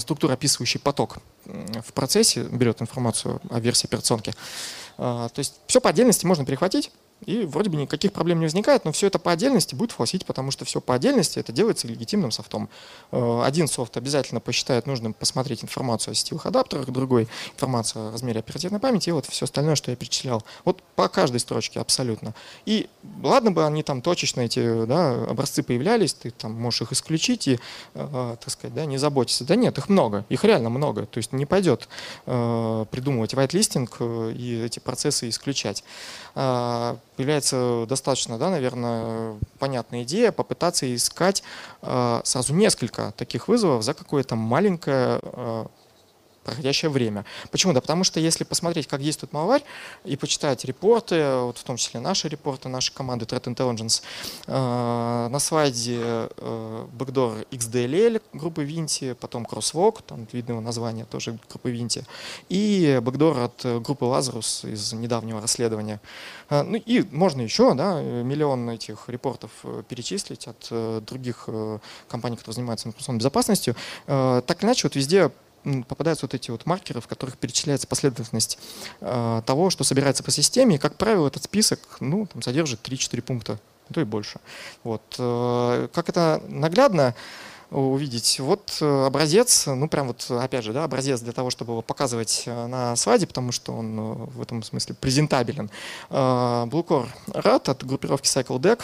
[SPEAKER 2] структуры, описывающей поток в процессе, берет информацию о версии операционки. А, то есть все по отдельности можно перехватить, и вроде бы никаких проблем не возникает, но все это по отдельности будет флосить, потому что все по отдельности это делается легитимным софтом. Э, один софт обязательно посчитает нужным посмотреть информацию о сетевых адаптерах, другой информацию о размере оперативной памяти, и вот все остальное, что я перечислял. Вот по каждой строчке абсолютно. И ладно бы они там точечно эти да, образцы появлялись, ты там можешь их исключить и, э, так сказать, да, не заботиться. Да нет, их много, их реально много. То есть не пойдет э, придумывать white-листинг и эти процессы исключать. Появляется достаточно, да, наверное, понятная идея попытаться искать а, сразу несколько таких вызовов за какое-то маленькое а, проходящее время. Почему? Да потому что если посмотреть, как действует малварь, и почитать репорты, вот в том числе наши репорты, нашей команды Threat Intelligence, э, на слайде э, backdoor XDLL группы Vinti, потом Crosswalk, там видно его название тоже группы Vinti, и backdoor от группы Lazarus из недавнего расследования. Э, ну и можно еще, да, миллион этих репортов э, перечислить от э, других э, компаний, которые занимаются информационной безопасностью. Э, так иначе, вот везде попадаются вот эти вот маркеры, в которых перечисляется последовательность э, того, что собирается по системе. И, как правило, этот список ну, там, содержит 3-4 пункта, а то и больше. Вот. Э, как это наглядно увидеть? Вот э, образец, ну прям вот опять же, да, образец для того, чтобы его показывать э, на слайде, потому что он э, в этом смысле презентабелен. Э, Bluecore RAT от группировки CycleDeck,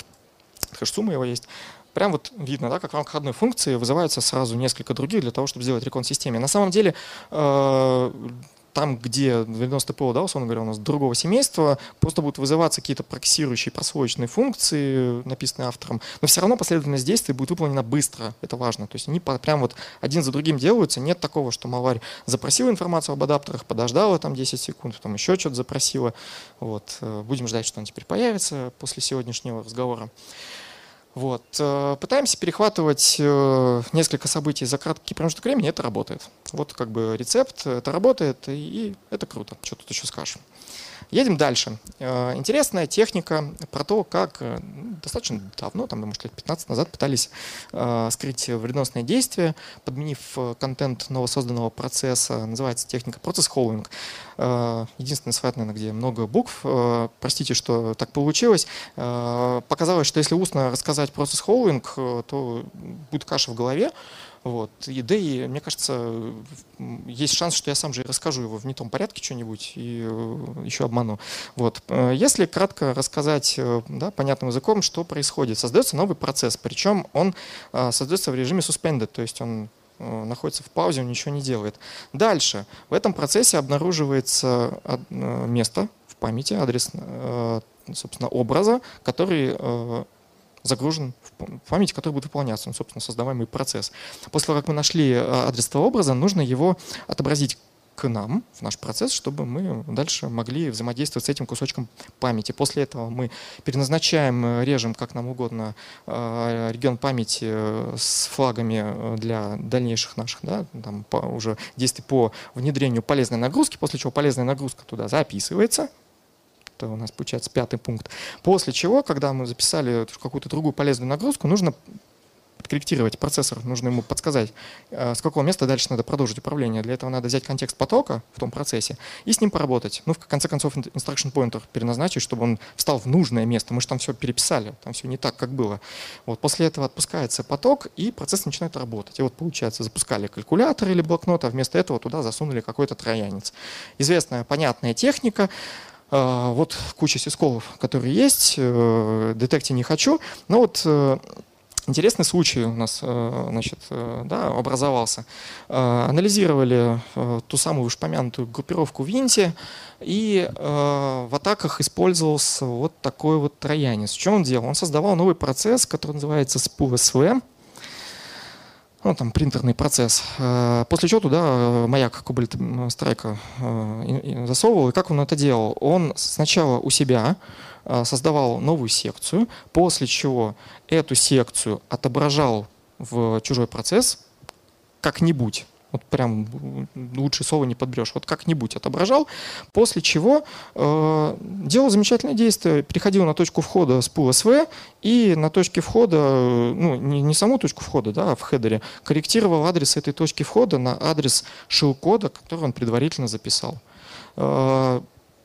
[SPEAKER 2] хэш-сумма его есть, прям вот видно, да, как в рамках одной функции вызываются сразу несколько других для того, чтобы сделать рекон системе. На самом деле э, там, где 90 ПО, да, условно говоря, у нас другого семейства, просто будут вызываться какие-то проксирующие прослоечные функции, написанные автором, но все равно последовательность действий будет выполнена быстро, это важно. То есть они прям вот один за другим делаются, нет такого, что малварь запросил информацию об адаптерах, подождала там 10 секунд, потом еще что-то запросила. Вот. Э, будем ждать, что он теперь появится после сегодняшнего разговора. Вот. Э, пытаемся перехватывать э, несколько событий за краткий промежуток времени, это работает. Вот как бы рецепт, это работает, и это круто. Что тут еще скажем? Едем дальше. Э, интересная техника про то, как достаточно давно, там, может, лет 15 назад пытались скрыть вредоносные действия, подменив контент новосозданного процесса. Называется техника процесс холлинг. Единственный слайд, наверное, где много букв. Простите, что так получилось. Показалось, что если устно рассказать процесс холлинг, то будет каша в голове. Вот. И, да и, мне кажется, есть шанс, что я сам же расскажу его в не том порядке что-нибудь и э, еще обману. Вот. Э, если кратко рассказать э, да, понятным языком, что происходит. Создается новый процесс, причем он создается в режиме suspended, то есть он находится в паузе, он ничего не делает. Дальше. В этом процессе обнаруживается место в памяти, адрес, собственно, образа, который загружен в память, который будет выполняться, ну, собственно, создаваемый процесс. После того, как мы нашли э, адрес этого образа, нужно его отобразить к нам, в наш процесс, чтобы мы дальше могли взаимодействовать с этим кусочком памяти. После этого мы переназначаем, э, режем как нам угодно э, регион памяти с флагами для дальнейших наших да, там, по, уже действий по внедрению полезной нагрузки, после чего полезная нагрузка туда записывается, это у нас получается пятый пункт. После чего, когда мы записали какую-то другую полезную нагрузку, нужно подкорректировать процессор, нужно ему подсказать, э, с какого места дальше надо продолжить управление. Для этого надо взять контекст потока в том процессе и с ним поработать. Ну, в конце концов, instruction pointer переназначить, чтобы он встал в нужное место. Мы же там все переписали, там все не так, как было. Вот после этого отпускается поток, и процесс начинает работать. И вот получается, запускали калькулятор или блокнот, а вместо этого туда засунули какой-то троянец. Известная, понятная техника. А, вот куча сисколов, которые есть, э, детекте не хочу, но вот э, Интересный случай у нас э, значит, да, образовался. Анализировали ту самую вышепомянутую группировку Винти, и в атаках использовался вот такой вот троянец. В чем он делал? Он создавал новый процесс, который называется SPUSV. Ну, там, принтерный процесс. Э, после чего туда э, маяк Кобальт Страйка э, засовывал. И как он это делал? Он сначала у себя создавал новую секцию, после чего эту секцию отображал в чужой процесс как-нибудь вот прям лучше слова не подберешь, вот как-нибудь отображал, после чего э, делал замечательное действие, переходил на точку входа с пула СВ и на точке входа, ну не, не саму точку входа, да, а в хедере, корректировал адрес этой точки входа на адрес шил-кода, который он предварительно записал. Э,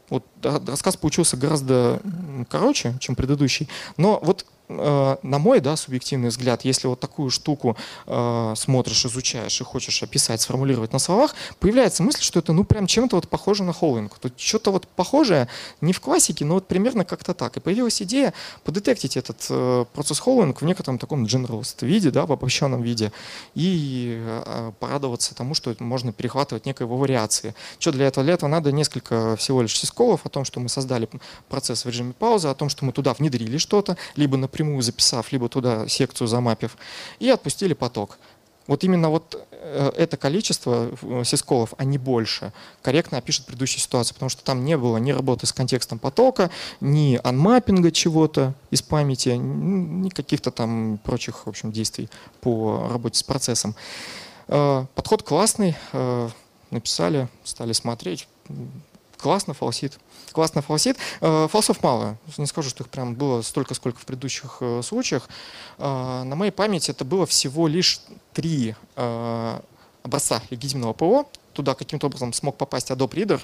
[SPEAKER 2] вот рассказ получился гораздо короче, чем предыдущий, но вот Э, на мой да, субъективный взгляд, если вот такую штуку э, смотришь, изучаешь и хочешь описать, сформулировать на словах, появляется мысль, что это ну прям чем-то вот похоже на холлинг. Тут что-то вот похожее, не в классике, но вот примерно как-то так. И появилась идея подетектить этот э, процесс холлинг в некотором таком generalist виде, да, в обобщенном виде, и э, порадоваться тому, что можно перехватывать некой его вариации. Что для этого? Для этого надо несколько всего лишь сисколов о том, что мы создали процесс в режиме паузы, о том, что мы туда внедрили что-то, либо напрямую напрямую записав, либо туда секцию замапив, и отпустили поток. Вот именно вот э, это количество э, сисколов, а не больше, корректно опишет предыдущую ситуацию, потому что там не было ни работы с контекстом потока, ни анмаппинга чего-то из памяти, ни каких-то там прочих, в общем, действий по работе с процессом. Э, подход классный, написали, стали смотреть, классно, фалсит классно фалсит. Э, фалсов мало. Не скажу, что их прям было столько, сколько в предыдущих э, случаях. Э, на моей памяти это было всего лишь три образца легитимного ПО. Туда каким-то образом смог попасть Adobe Reader.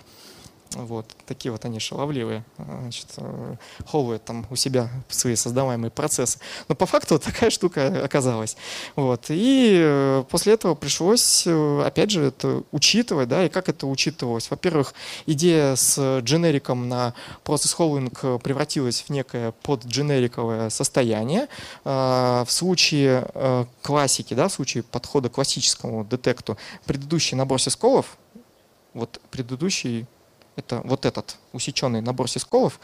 [SPEAKER 2] Вот, такие вот они шаловливые, значит, э, ховывают там у себя свои создаваемые процессы. Но по факту вот такая штука оказалась. Вот. И э, после этого пришлось, э, опять же, это учитывать, да, и как это учитывалось. Во-первых, идея с дженериком на процесс холлинг превратилась в некое поддженериковое состояние. В случае классики, да, в случае подхода к классическому детекту, предыдущий набор сисколов, вот предыдущий это вот этот усеченный набор сисколов,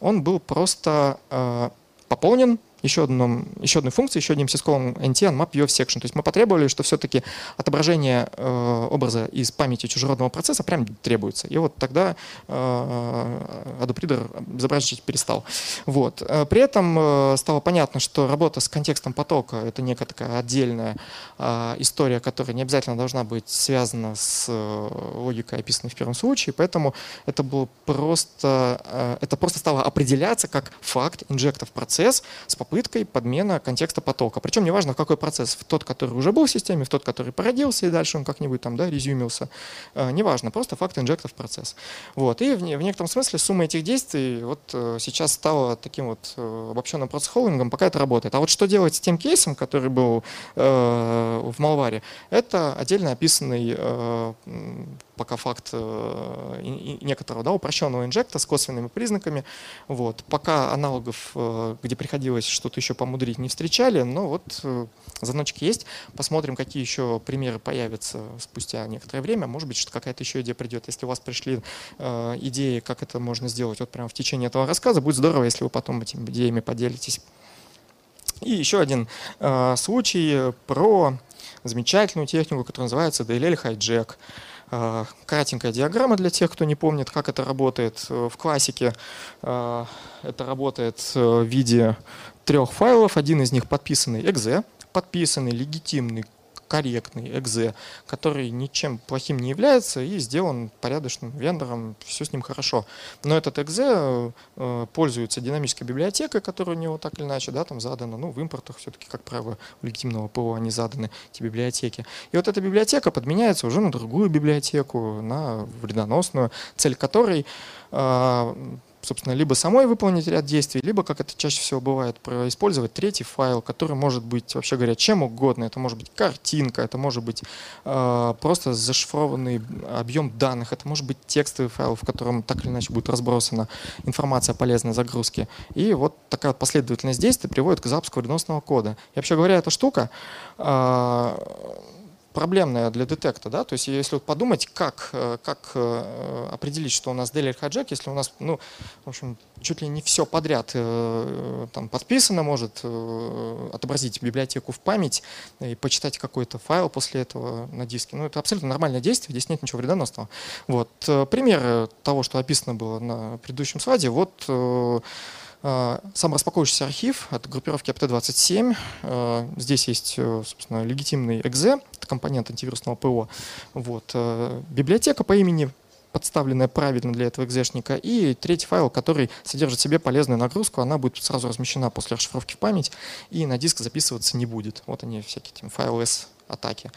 [SPEAKER 2] он был просто э, пополнен еще, одном, еще одной функцией, еще одним сисковым NT unmap your section. То есть мы потребовали, что все-таки отображение э, образа из памяти чужеродного процесса прям требуется. И вот тогда э, Reader изображать перестал. Вот. Э, при этом э, стало понятно, что работа с контекстом потока — это некая такая отдельная э, история, которая не обязательно должна быть связана с э, логикой, описанной в первом случае, поэтому это было просто, э, это просто стало определяться как факт инжекта в процесс с подмена контекста потока. Причем неважно, в какой процесс, в тот, который уже был в системе, в тот, который породился, и дальше он как-нибудь там, да, резюмился. Э, неважно, просто факт инжекта в процесс. Вот. И в, в некотором смысле сумма этих действий вот э, сейчас стала таким вот э, обобщенным процесс-холдингом, пока это работает. А вот что делать с тем кейсом, который был э, в Малваре, это отдельно описанный э, пока факт э, некоторого да, упрощенного инжекта с косвенными признаками. Вот. Пока аналогов, э, где приходилось что-то еще помудрить, не встречали, но вот э, звоночки есть. Посмотрим, какие еще примеры появятся спустя некоторое время. Может быть, что какая-то еще идея придет. Если у вас пришли идеи, как это можно сделать вот прямо в течение этого рассказа, будет здорово, если вы потом этими идеями поделитесь. И еще один случай про замечательную технику, которая называется DLL Hijack. Э, кратенькая диаграмма для тех, кто не помнит, как это работает. Э, в классике э, это работает в виде трех файлов. Один из них подписанный exe, подписанный легитимный корректный экзе, который ничем плохим не является и сделан порядочным вендором, все с ним хорошо. Но этот экзе э, пользуется динамической библиотекой, которая у него так или иначе да, там задана. Ну, в импортах все-таки, как правило, у легитимного ПО они заданы, эти библиотеки. И вот эта библиотека подменяется уже на другую библиотеку, на вредоносную, цель которой э, собственно, либо самой выполнить ряд действий, либо, как это чаще всего бывает, использовать третий файл, который может быть, вообще говоря, чем угодно. Это может быть картинка, это может быть э, просто зашифрованный объем данных, это может быть текстовый файл, в котором так или иначе будет разбросана информация о полезной загрузке. И вот такая последовательность действий приводит к запуску вредоносного кода. И вообще говоря, эта штука э, проблемная для детекта, да, то есть если вот подумать, как, э, как э, определить, что у нас Delhi Hijack, если у нас, ну, в общем, чуть ли не все подряд э, там подписано, может отобразить библиотеку в память и почитать какой-то файл после этого на диске. Ну, это абсолютно нормальное действие, здесь нет ничего вредоносного. Вот. Пример того, что описано было на предыдущем слайде, вот сам распаковывающийся архив от группировки apt27. А, здесь есть, э, собственно, легитимный exe, это компонент антивирусного ПО. Вот. Э, библиотека по имени подставленная правильно для этого экзешника, и третий файл, который содержит в себе полезную нагрузку, она будет сразу размещена после расшифровки в память, и на диск записываться не будет. Вот они всякие там файлы S атаки.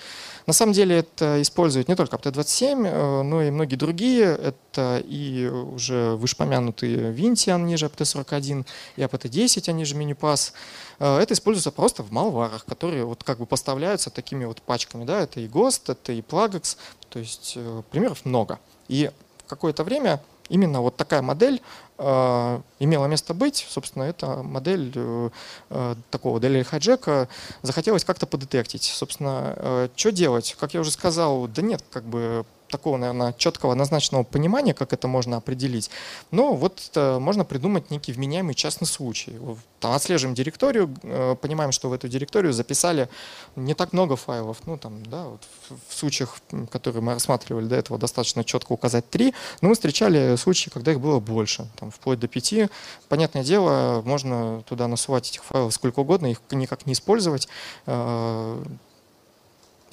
[SPEAKER 2] На самом деле это используют не только APT-27, э, но и многие другие. Это и уже вышепомянутые Vinti, они же APT-41, и APT-10, они же MiniPass. Э, это используется просто в малварах, которые вот как бы поставляются такими вот пачками. Да? Это и GHOST, это и Plagex, то есть э, примеров много. И какое-то время именно вот такая модель э, имела место быть. Собственно, эта модель э, э такого Daily хайджека захотелось как-то подетектить. Собственно, э, что делать? Как я уже сказал, да нет, как бы такого, наверное, четкого, однозначного понимания, как это можно определить. Но вот э, можно придумать некий вменяемый частный случай. Там, отслеживаем директорию, э, понимаем, что в эту директорию записали не так много файлов. Ну, там, да, вот в, случаях, которые мы рассматривали до этого, достаточно четко указать три, но мы встречали случаи, когда их было больше, там, вплоть до пяти. Понятное дело, можно туда насувать этих файлов сколько угодно, их никак не использовать.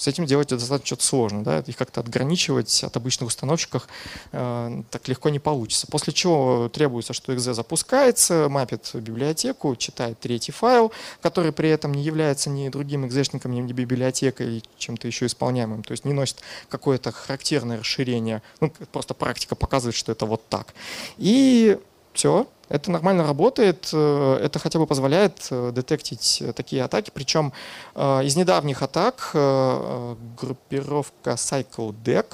[SPEAKER 2] С этим делать достаточно что-то сложно, да, их как-то отграничивать от обычных установщиков э, так легко не получится. После чего требуется, что exe запускается, мапит библиотеку, читает третий файл, который при этом не является ни другим экзешником, ни библиотекой, чем-то еще исполняемым, то есть не носит какое-то характерное расширение, ну, просто практика показывает, что это вот так. И все, это нормально работает, э, это хотя бы позволяет э, детектить такие атаки. Причем э, из недавних атак группировка CycleDeck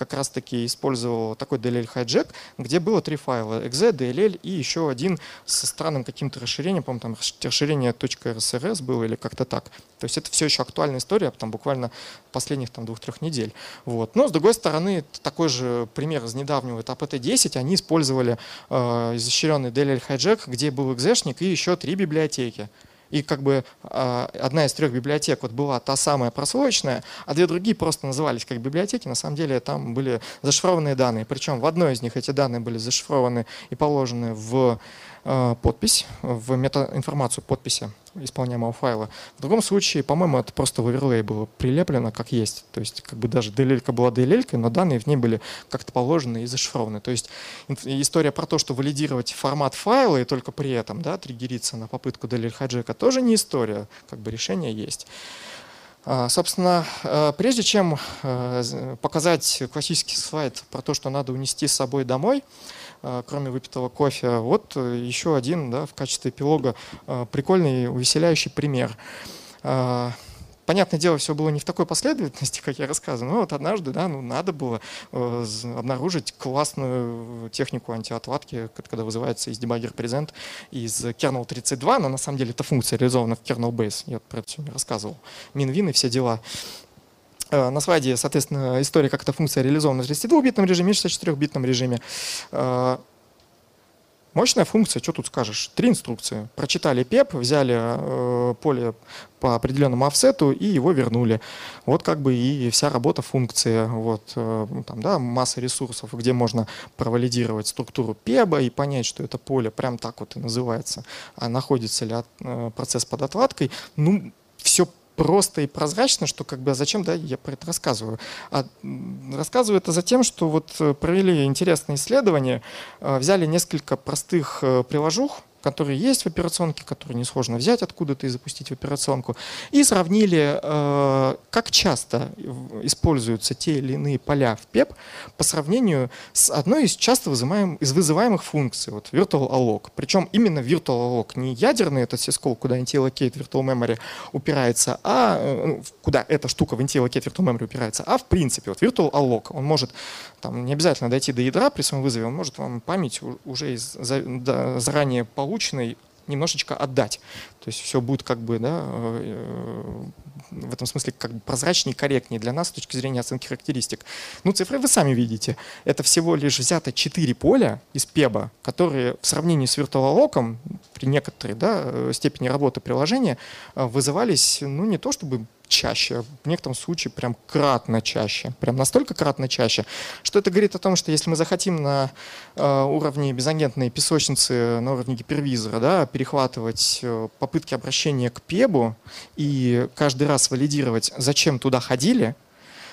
[SPEAKER 2] как раз-таки использовал такой DLL hijack, где было три файла, exe, DLL и еще один со странным каким-то расширением, по-моему, там расширение .rsrs было или как-то так. То есть это все еще актуальная история, там буквально последних там двух-трех недель. Вот. Но с другой стороны, такой же пример из недавнего этапа T10, они использовали э, изощренный DLL hijack, где был экзешник и еще три библиотеки. И как бы а, одна из трех библиотек вот была та самая прослоечная, а две другие просто назывались как библиотеки. На самом деле там были зашифрованные данные. Причем в одной из них эти данные были зашифрованы и положены в подпись, в метаинформацию подписи исполняемого файла. В другом случае, по-моему, это просто в оверлей было прилеплено как есть. То есть как бы даже DLL была DLL, но данные в ней были как-то положены и зашифрованы. То есть история про то, что валидировать формат файла и только при этом да, триггериться на попытку DLL хайджека тоже не история, как бы решение есть. А, собственно, э, прежде чем э, показать классический слайд про то, что надо унести с собой домой, Э, кроме выпитого кофе. Вот э, еще один да, в качестве эпилога э, прикольный, увеселяющий пример. Понятное дело, все было не в такой последовательности, [LAUGHS] как я рассказывал, но вот однажды, да, ну, надо было э, обнаружить классную технику антиотладки, когда вызывается из debugger present из kernel 32, но на самом деле эта функция реализована в kernel base, я про это сегодня рассказывал, min-win и все дела. Э, на слайде, соответственно, история, как эта функция реализована в 32-битном режиме и 64-битном режиме. Э, мощная функция, что тут скажешь? Три инструкции. Прочитали PEP, взяли э, поле по определенному офсету и его вернули. Вот как бы и вся работа функции. Вот, ну, там, да, масса ресурсов, где можно провалидировать структуру PEB и понять, что это поле прям так вот и называется. А находится ли процесс под отладкой. Ну, все просто и прозрачно, что как бы а зачем да, я про это рассказываю. А рассказываю это за тем, что вот э, провели интересное исследование, э, взяли несколько простых э, приложух, которые есть в операционке, которые несложно взять откуда-то и запустить в операционку, и сравнили, э, как часто используются те или иные поля в PEP по сравнению с одной из часто вызываем, из вызываемых функций, вот virtual alloc. Причем именно virtual alloc, не ядерный этот syscall, куда NTLocate virtual memory упирается, а э, куда эта штука в NTLocate virtual memory упирается, а в принципе вот virtual alloc, он может там, не обязательно дойти до ядра при своем вызове, он может вам память уже из, за, да, заранее полученной немножечко отдать. То есть все будет как бы, да, э, в этом смысле как бы прозрачнее корректнее для нас с точки зрения оценки характеристик. Ну, цифры вы сами видите. Это всего лишь взято 4 поля из пеба, которые в сравнении с виртуалоком при некоторой да, э, степени работы приложения э, вызывались, ну, не то чтобы чаще, в некотором случае прям кратно чаще, прям настолько кратно чаще, что это говорит о том, что если мы захотим на э, уровне безагентной песочницы, на уровне гипервизора, да, перехватывать э, попытки обращения к пебу и каждый раз валидировать, зачем туда ходили,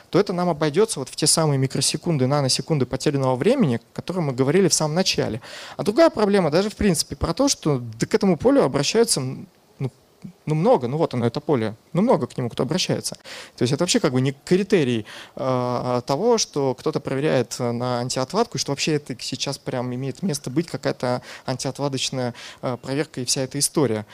[SPEAKER 2] то это нам обойдется вот в те самые микросекунды, наносекунды потерянного времени, о котором мы говорили в самом начале. А другая проблема даже в принципе про то, что к этому полю обращаются ну много, ну вот оно, это поле, ну много к нему кто обращается. То есть это вообще как бы не критерий э, того, что кто-то проверяет на антиотвадку, и что вообще это сейчас прям имеет место быть какая-то антиотвадочная э, проверка и вся эта история.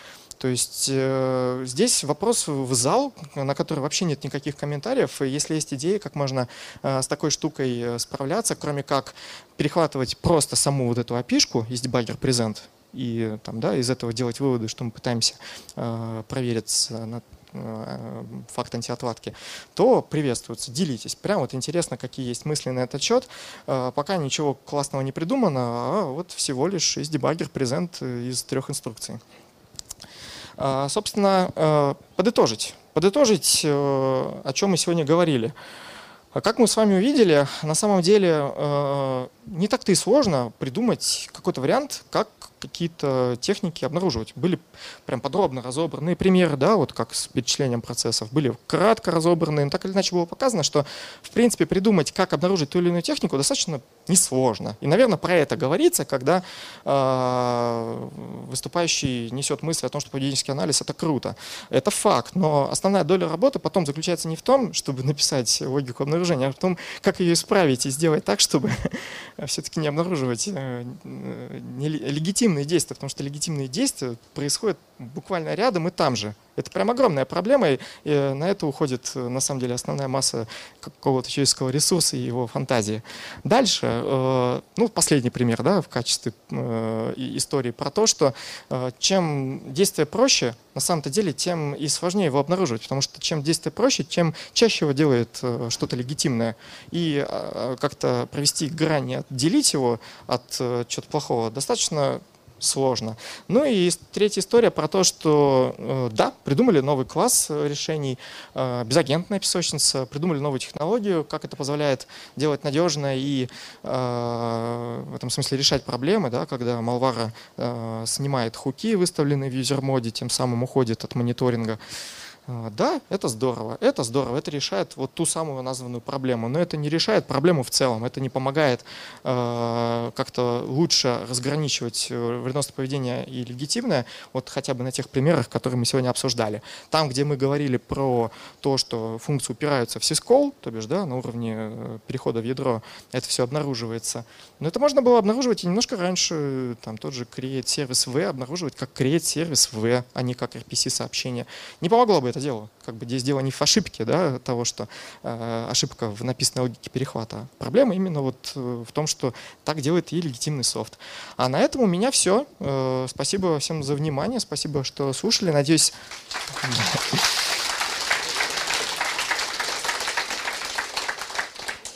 [SPEAKER 2] То есть э, здесь вопрос в зал, на который вообще нет никаких комментариев. И если есть идеи, как можно э, с такой штукой э, справляться, кроме как перехватывать просто саму вот эту опишку из debugger present и там, да, из этого делать выводы, что мы пытаемся э, проверить на э, факт антиотладки, то приветствуется, делитесь. Прям вот интересно, какие есть мысли на этот счет. Э, пока ничего классного не придумано, а вот всего лишь из дебаггер презент из трех инструкций. Э, собственно, э, подытожить. Подытожить, э, о чем мы сегодня говорили. Как мы с вами увидели, на самом деле э, не так-то и сложно придумать какой-то вариант, как какие-то техники обнаруживать. Были прям подробно разобранные примеры, да, вот как с перечислением процессов, были кратко разобранные, но так или иначе было показано, что в принципе придумать, как обнаружить ту или иную технику, достаточно несложно. И, наверное, про это говорится, когда э, выступающий несет мысль о том, что поведенческий анализ это круто. Это факт, но основная доля работы потом заключается не в том, чтобы написать логику обнаружения, а в том, как ее исправить и сделать так, чтобы [LAUGHS] все-таки не обнаруживать э, легитимные действия, потому что легитимные действия происходят буквально рядом и там же. Это прям огромная проблема, и на это уходит, на самом деле, основная масса какого-то человеческого ресурса и его фантазии. Дальше, э, ну, последний пример, да, в качестве э, истории про то, что э, чем действие проще, на самом-то деле, тем и сложнее его обнаруживать, потому что чем действие проще, тем чаще его делает что-то легитимное. И как-то провести грани, отделить его от чего-то плохого достаточно сложно. Ну и третья история про то, что э, да, придумали новый класс э, решений, э, безагентная песочница, придумали новую технологию, как это позволяет делать надежно и в этом смысле решать проблемы, да, когда Malware снимает хуки, выставленные в юзер-моде, тем самым уходит от мониторинга. А, да, это здорово, это здорово, это решает вот ту самую названную проблему, но это не решает проблему в целом, это не помогает э, как-то лучше разграничивать э, вредностное поведение и легитимное, вот хотя бы на тех примерах, которые мы сегодня обсуждали. Там, где мы говорили про то, что функции упираются в syscall, то бишь да, на уровне э, перехода в ядро, это все обнаруживается. Но это можно было обнаруживать и немножко раньше, там тот же create сервис v обнаруживать как create сервис v, а не как RPC сообщение. Не помогло бы это дело. Как бы здесь дело не в ошибке да, того, что э, ошибка в написанной логике перехвата. Проблема именно вот э, в том, что так делает и легитимный софт. А на этом у меня все. Э, спасибо всем за внимание, спасибо, что слушали. Надеюсь... [LAUGHS]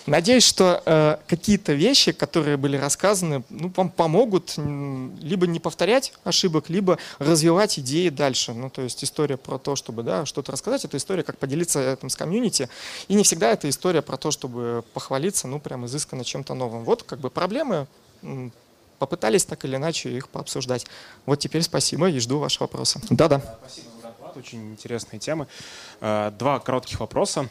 [SPEAKER 2] Надеюсь, что э, какие-то вещи, которые были рассказаны, ну, вам помогут либо не повторять ошибок, либо развивать идеи дальше. Ну, то есть история про то, чтобы да, что-то рассказать, это история, как поделиться этим с комьюнити. И не всегда это история про то, чтобы похвалиться, ну, прям изысканно чем-то новым. Вот как бы проблемы, попытались так или иначе их пообсуждать. Вот теперь спасибо и жду ваши вопросы. Да-да.
[SPEAKER 3] Спасибо за доклад, очень интересные темы. Э, два коротких вопроса.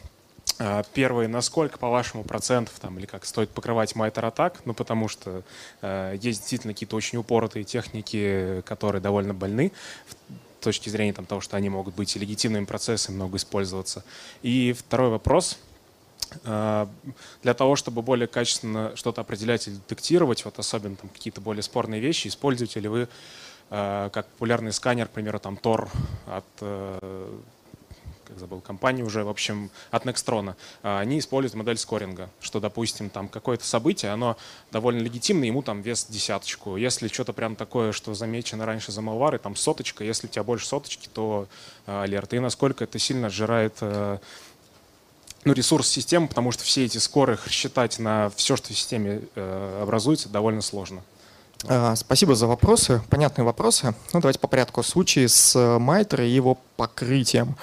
[SPEAKER 3] А, первый, насколько, по вашему, процентов там, или как стоит покрывать майтер атак, ну, потому что э, есть действительно какие-то очень упоротые техники, которые довольно больны с точки зрения там, того, что они могут быть и легитимными процессами, много использоваться. И второй вопрос. Э, для того, чтобы более качественно что-то определять или детектировать, вот особенно там какие-то более спорные вещи, используете ли вы э, как популярный сканер, к примеру, там Tor от как забыл, компания уже, в общем, от Nextron, они используют модель скоринга, что, допустим, там какое-то событие, оно довольно легитимное, ему там вес десяточку. Если что-то прям такое, что замечено раньше за малвары, там соточка, если у тебя больше соточки, то алерт. И насколько это сильно сжирает ну, ресурс системы, потому что все эти скоры считать на все, что в системе э, образуется, довольно сложно.
[SPEAKER 2] А, спасибо за вопросы, понятные вопросы. Ну, давайте по порядку. Случай с Майтер и его покрытием.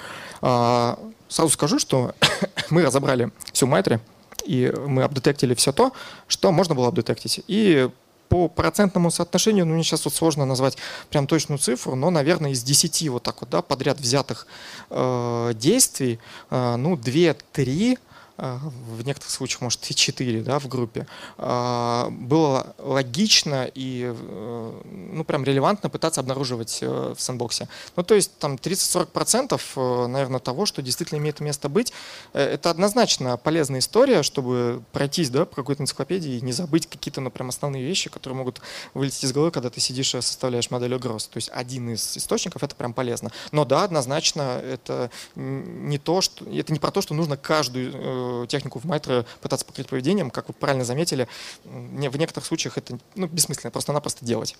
[SPEAKER 2] А, сразу скажу, что [COUGHS] мы разобрали всю Майтре, и мы обдетектили все то, что можно было обдетектить. И по процентному соотношению, ну, мне сейчас вот сложно назвать прям точную цифру, но, наверное, из 10 вот так вот, да, подряд взятых э, действий, э, ну, 2-3 а, в некоторых случаях, может, и 4 да, в группе, а, было логично и э, ну, прям релевантно пытаться обнаруживать э, в сэндбоксе. Ну, то есть там 30-40%, э, наверное, того, что действительно имеет место быть, это однозначно полезная история, чтобы пройтись да, по какой-то энциклопедии и не забыть какие-то, ну, прям основные вещи, которые могут вылететь из головы, когда ты сидишь и составляешь модель угроз. То есть один из источников — это прям полезно. Но да, однозначно это не то, что, это не про то, что нужно каждую технику в Майтре пытаться покрыть поведением, как вы правильно заметили, в некоторых случаях это ну, бессмысленно, просто-напросто делать.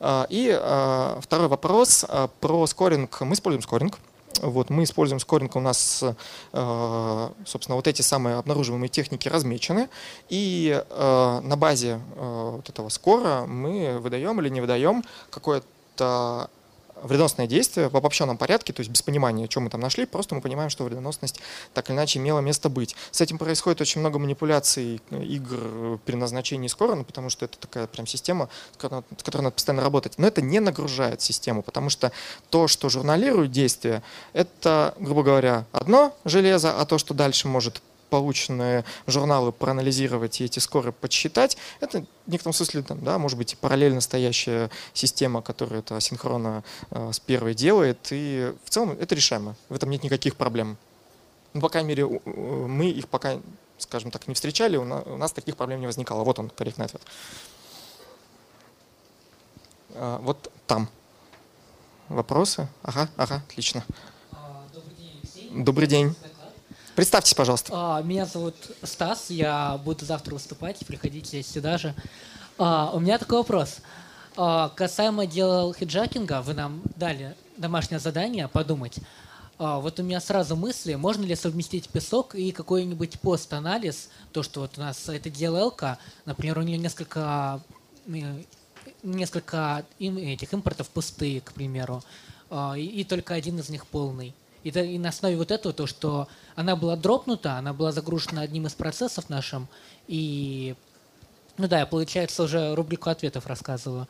[SPEAKER 2] А, и а, второй вопрос а, про скоринг. Мы используем скоринг. Вот, мы используем скоринг, у нас, собственно, вот эти самые обнаруживаемые техники размечены, и на базе вот этого скора мы выдаем или не выдаем какое-то вредоносное действие в обобщенном порядке, то есть без понимания, что мы там нашли, просто мы понимаем, что вредоносность так или иначе имела место быть. С этим происходит очень много манипуляций, игр при назначении скора, ну, потому что это такая прям система, с которой надо постоянно работать. Но это не нагружает систему, потому что то, что журналирует действие, это, грубо говоря, одно железо, а то, что дальше может полученные журналы проанализировать и эти скоры подсчитать, это в некотором смысле, там, да, может быть, параллельно стоящая система, которая это синхронно э, с первой делает, и в целом это решаемо, в этом нет никаких проблем. Ну, по крайней мере, мы их пока, скажем так, не встречали, у нас, у нас таких проблем не возникало. Вот он, корректный ответ. А, вот там. Вопросы? Ага, ага, отлично. А, добрый день, Алексей. Добрый день. Представьтесь, пожалуйста.
[SPEAKER 4] А, меня зовут Стас, я буду завтра выступать, приходите сюда же. А, у меня такой вопрос. А, касаемо дела хиджакинга, вы нам дали домашнее задание подумать. Вот у меня сразу мысли, можно ли совместить песок и какой-нибудь пост-анализ, то, что вот у нас это DLL, например, у нее несколько, несколько этих импортов пустые, к примеру, и, и только один из них полный. И, и на основе вот этого, то, что она была дропнута, она была загружена одним из процессов нашим, и, ну да, я, получается, уже рубрику ответов рассказываю.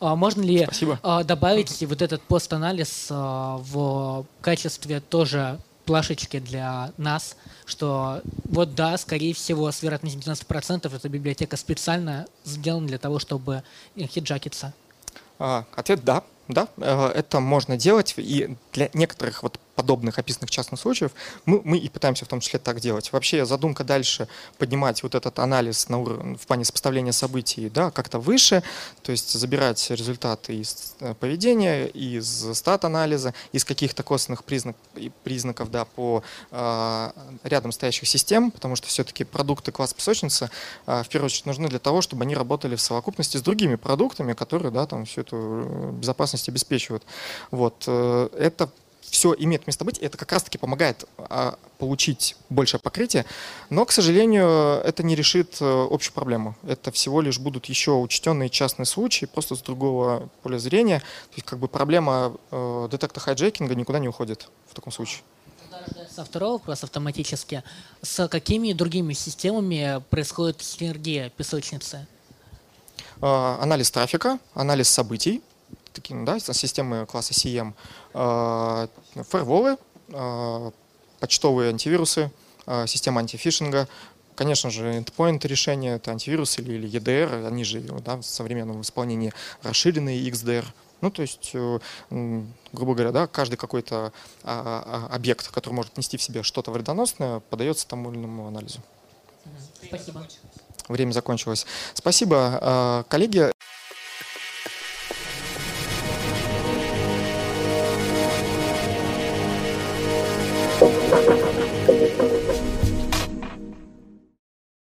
[SPEAKER 4] А можно ли Спасибо. А, добавить вот этот пост-анализ а, в качестве тоже плашечки для нас, что вот да, скорее всего, с вероятностью 90% эта библиотека специально сделана для того, чтобы хиджакиться?
[SPEAKER 2] А, ответ да, да, э, это можно делать, и для некоторых вот подобных описанных частных случаев, мы, мы и пытаемся в том числе так делать. Вообще задумка дальше поднимать вот этот анализ на уровень, в плане сопоставления событий да, как-то выше, то есть забирать результаты из э, поведения, из стат-анализа, из каких-то косвенных признак, признаков да, по э, рядом стоящих систем, потому что все-таки продукты класса песочницы э, в первую очередь нужны для того, чтобы они работали в совокупности с другими продуктами, которые да, там, всю эту э, безопасность обеспечивают. Вот. Э, это все имеет место быть, и это как раз-таки помогает а, получить большее покрытие, но, к сожалению, это не решит а, общую проблему. Это всего лишь будут еще учтенные частные случаи, просто с другого поля зрения. То есть как бы проблема а, детекта хайджекинга никуда не уходит в таком случае.
[SPEAKER 4] Со второго вопроса автоматически. С какими другими системами происходит синергия песочницы?
[SPEAKER 2] А, анализ трафика, анализ событий, такие, да, системы класса CM, э, фаерволы, э, почтовые антивирусы, э, система антифишинга, Конечно же, endpoint решения, это антивирус или, или EDR, они же да, в современном исполнении расширенные XDR. Ну, то есть, грубо говоря, да, каждый какой-то а, а, объект, который может нести в себе что-то вредоносное, подается тому или иному анализу.
[SPEAKER 4] Спасибо.
[SPEAKER 2] Время закончилось. Спасибо, коллеги.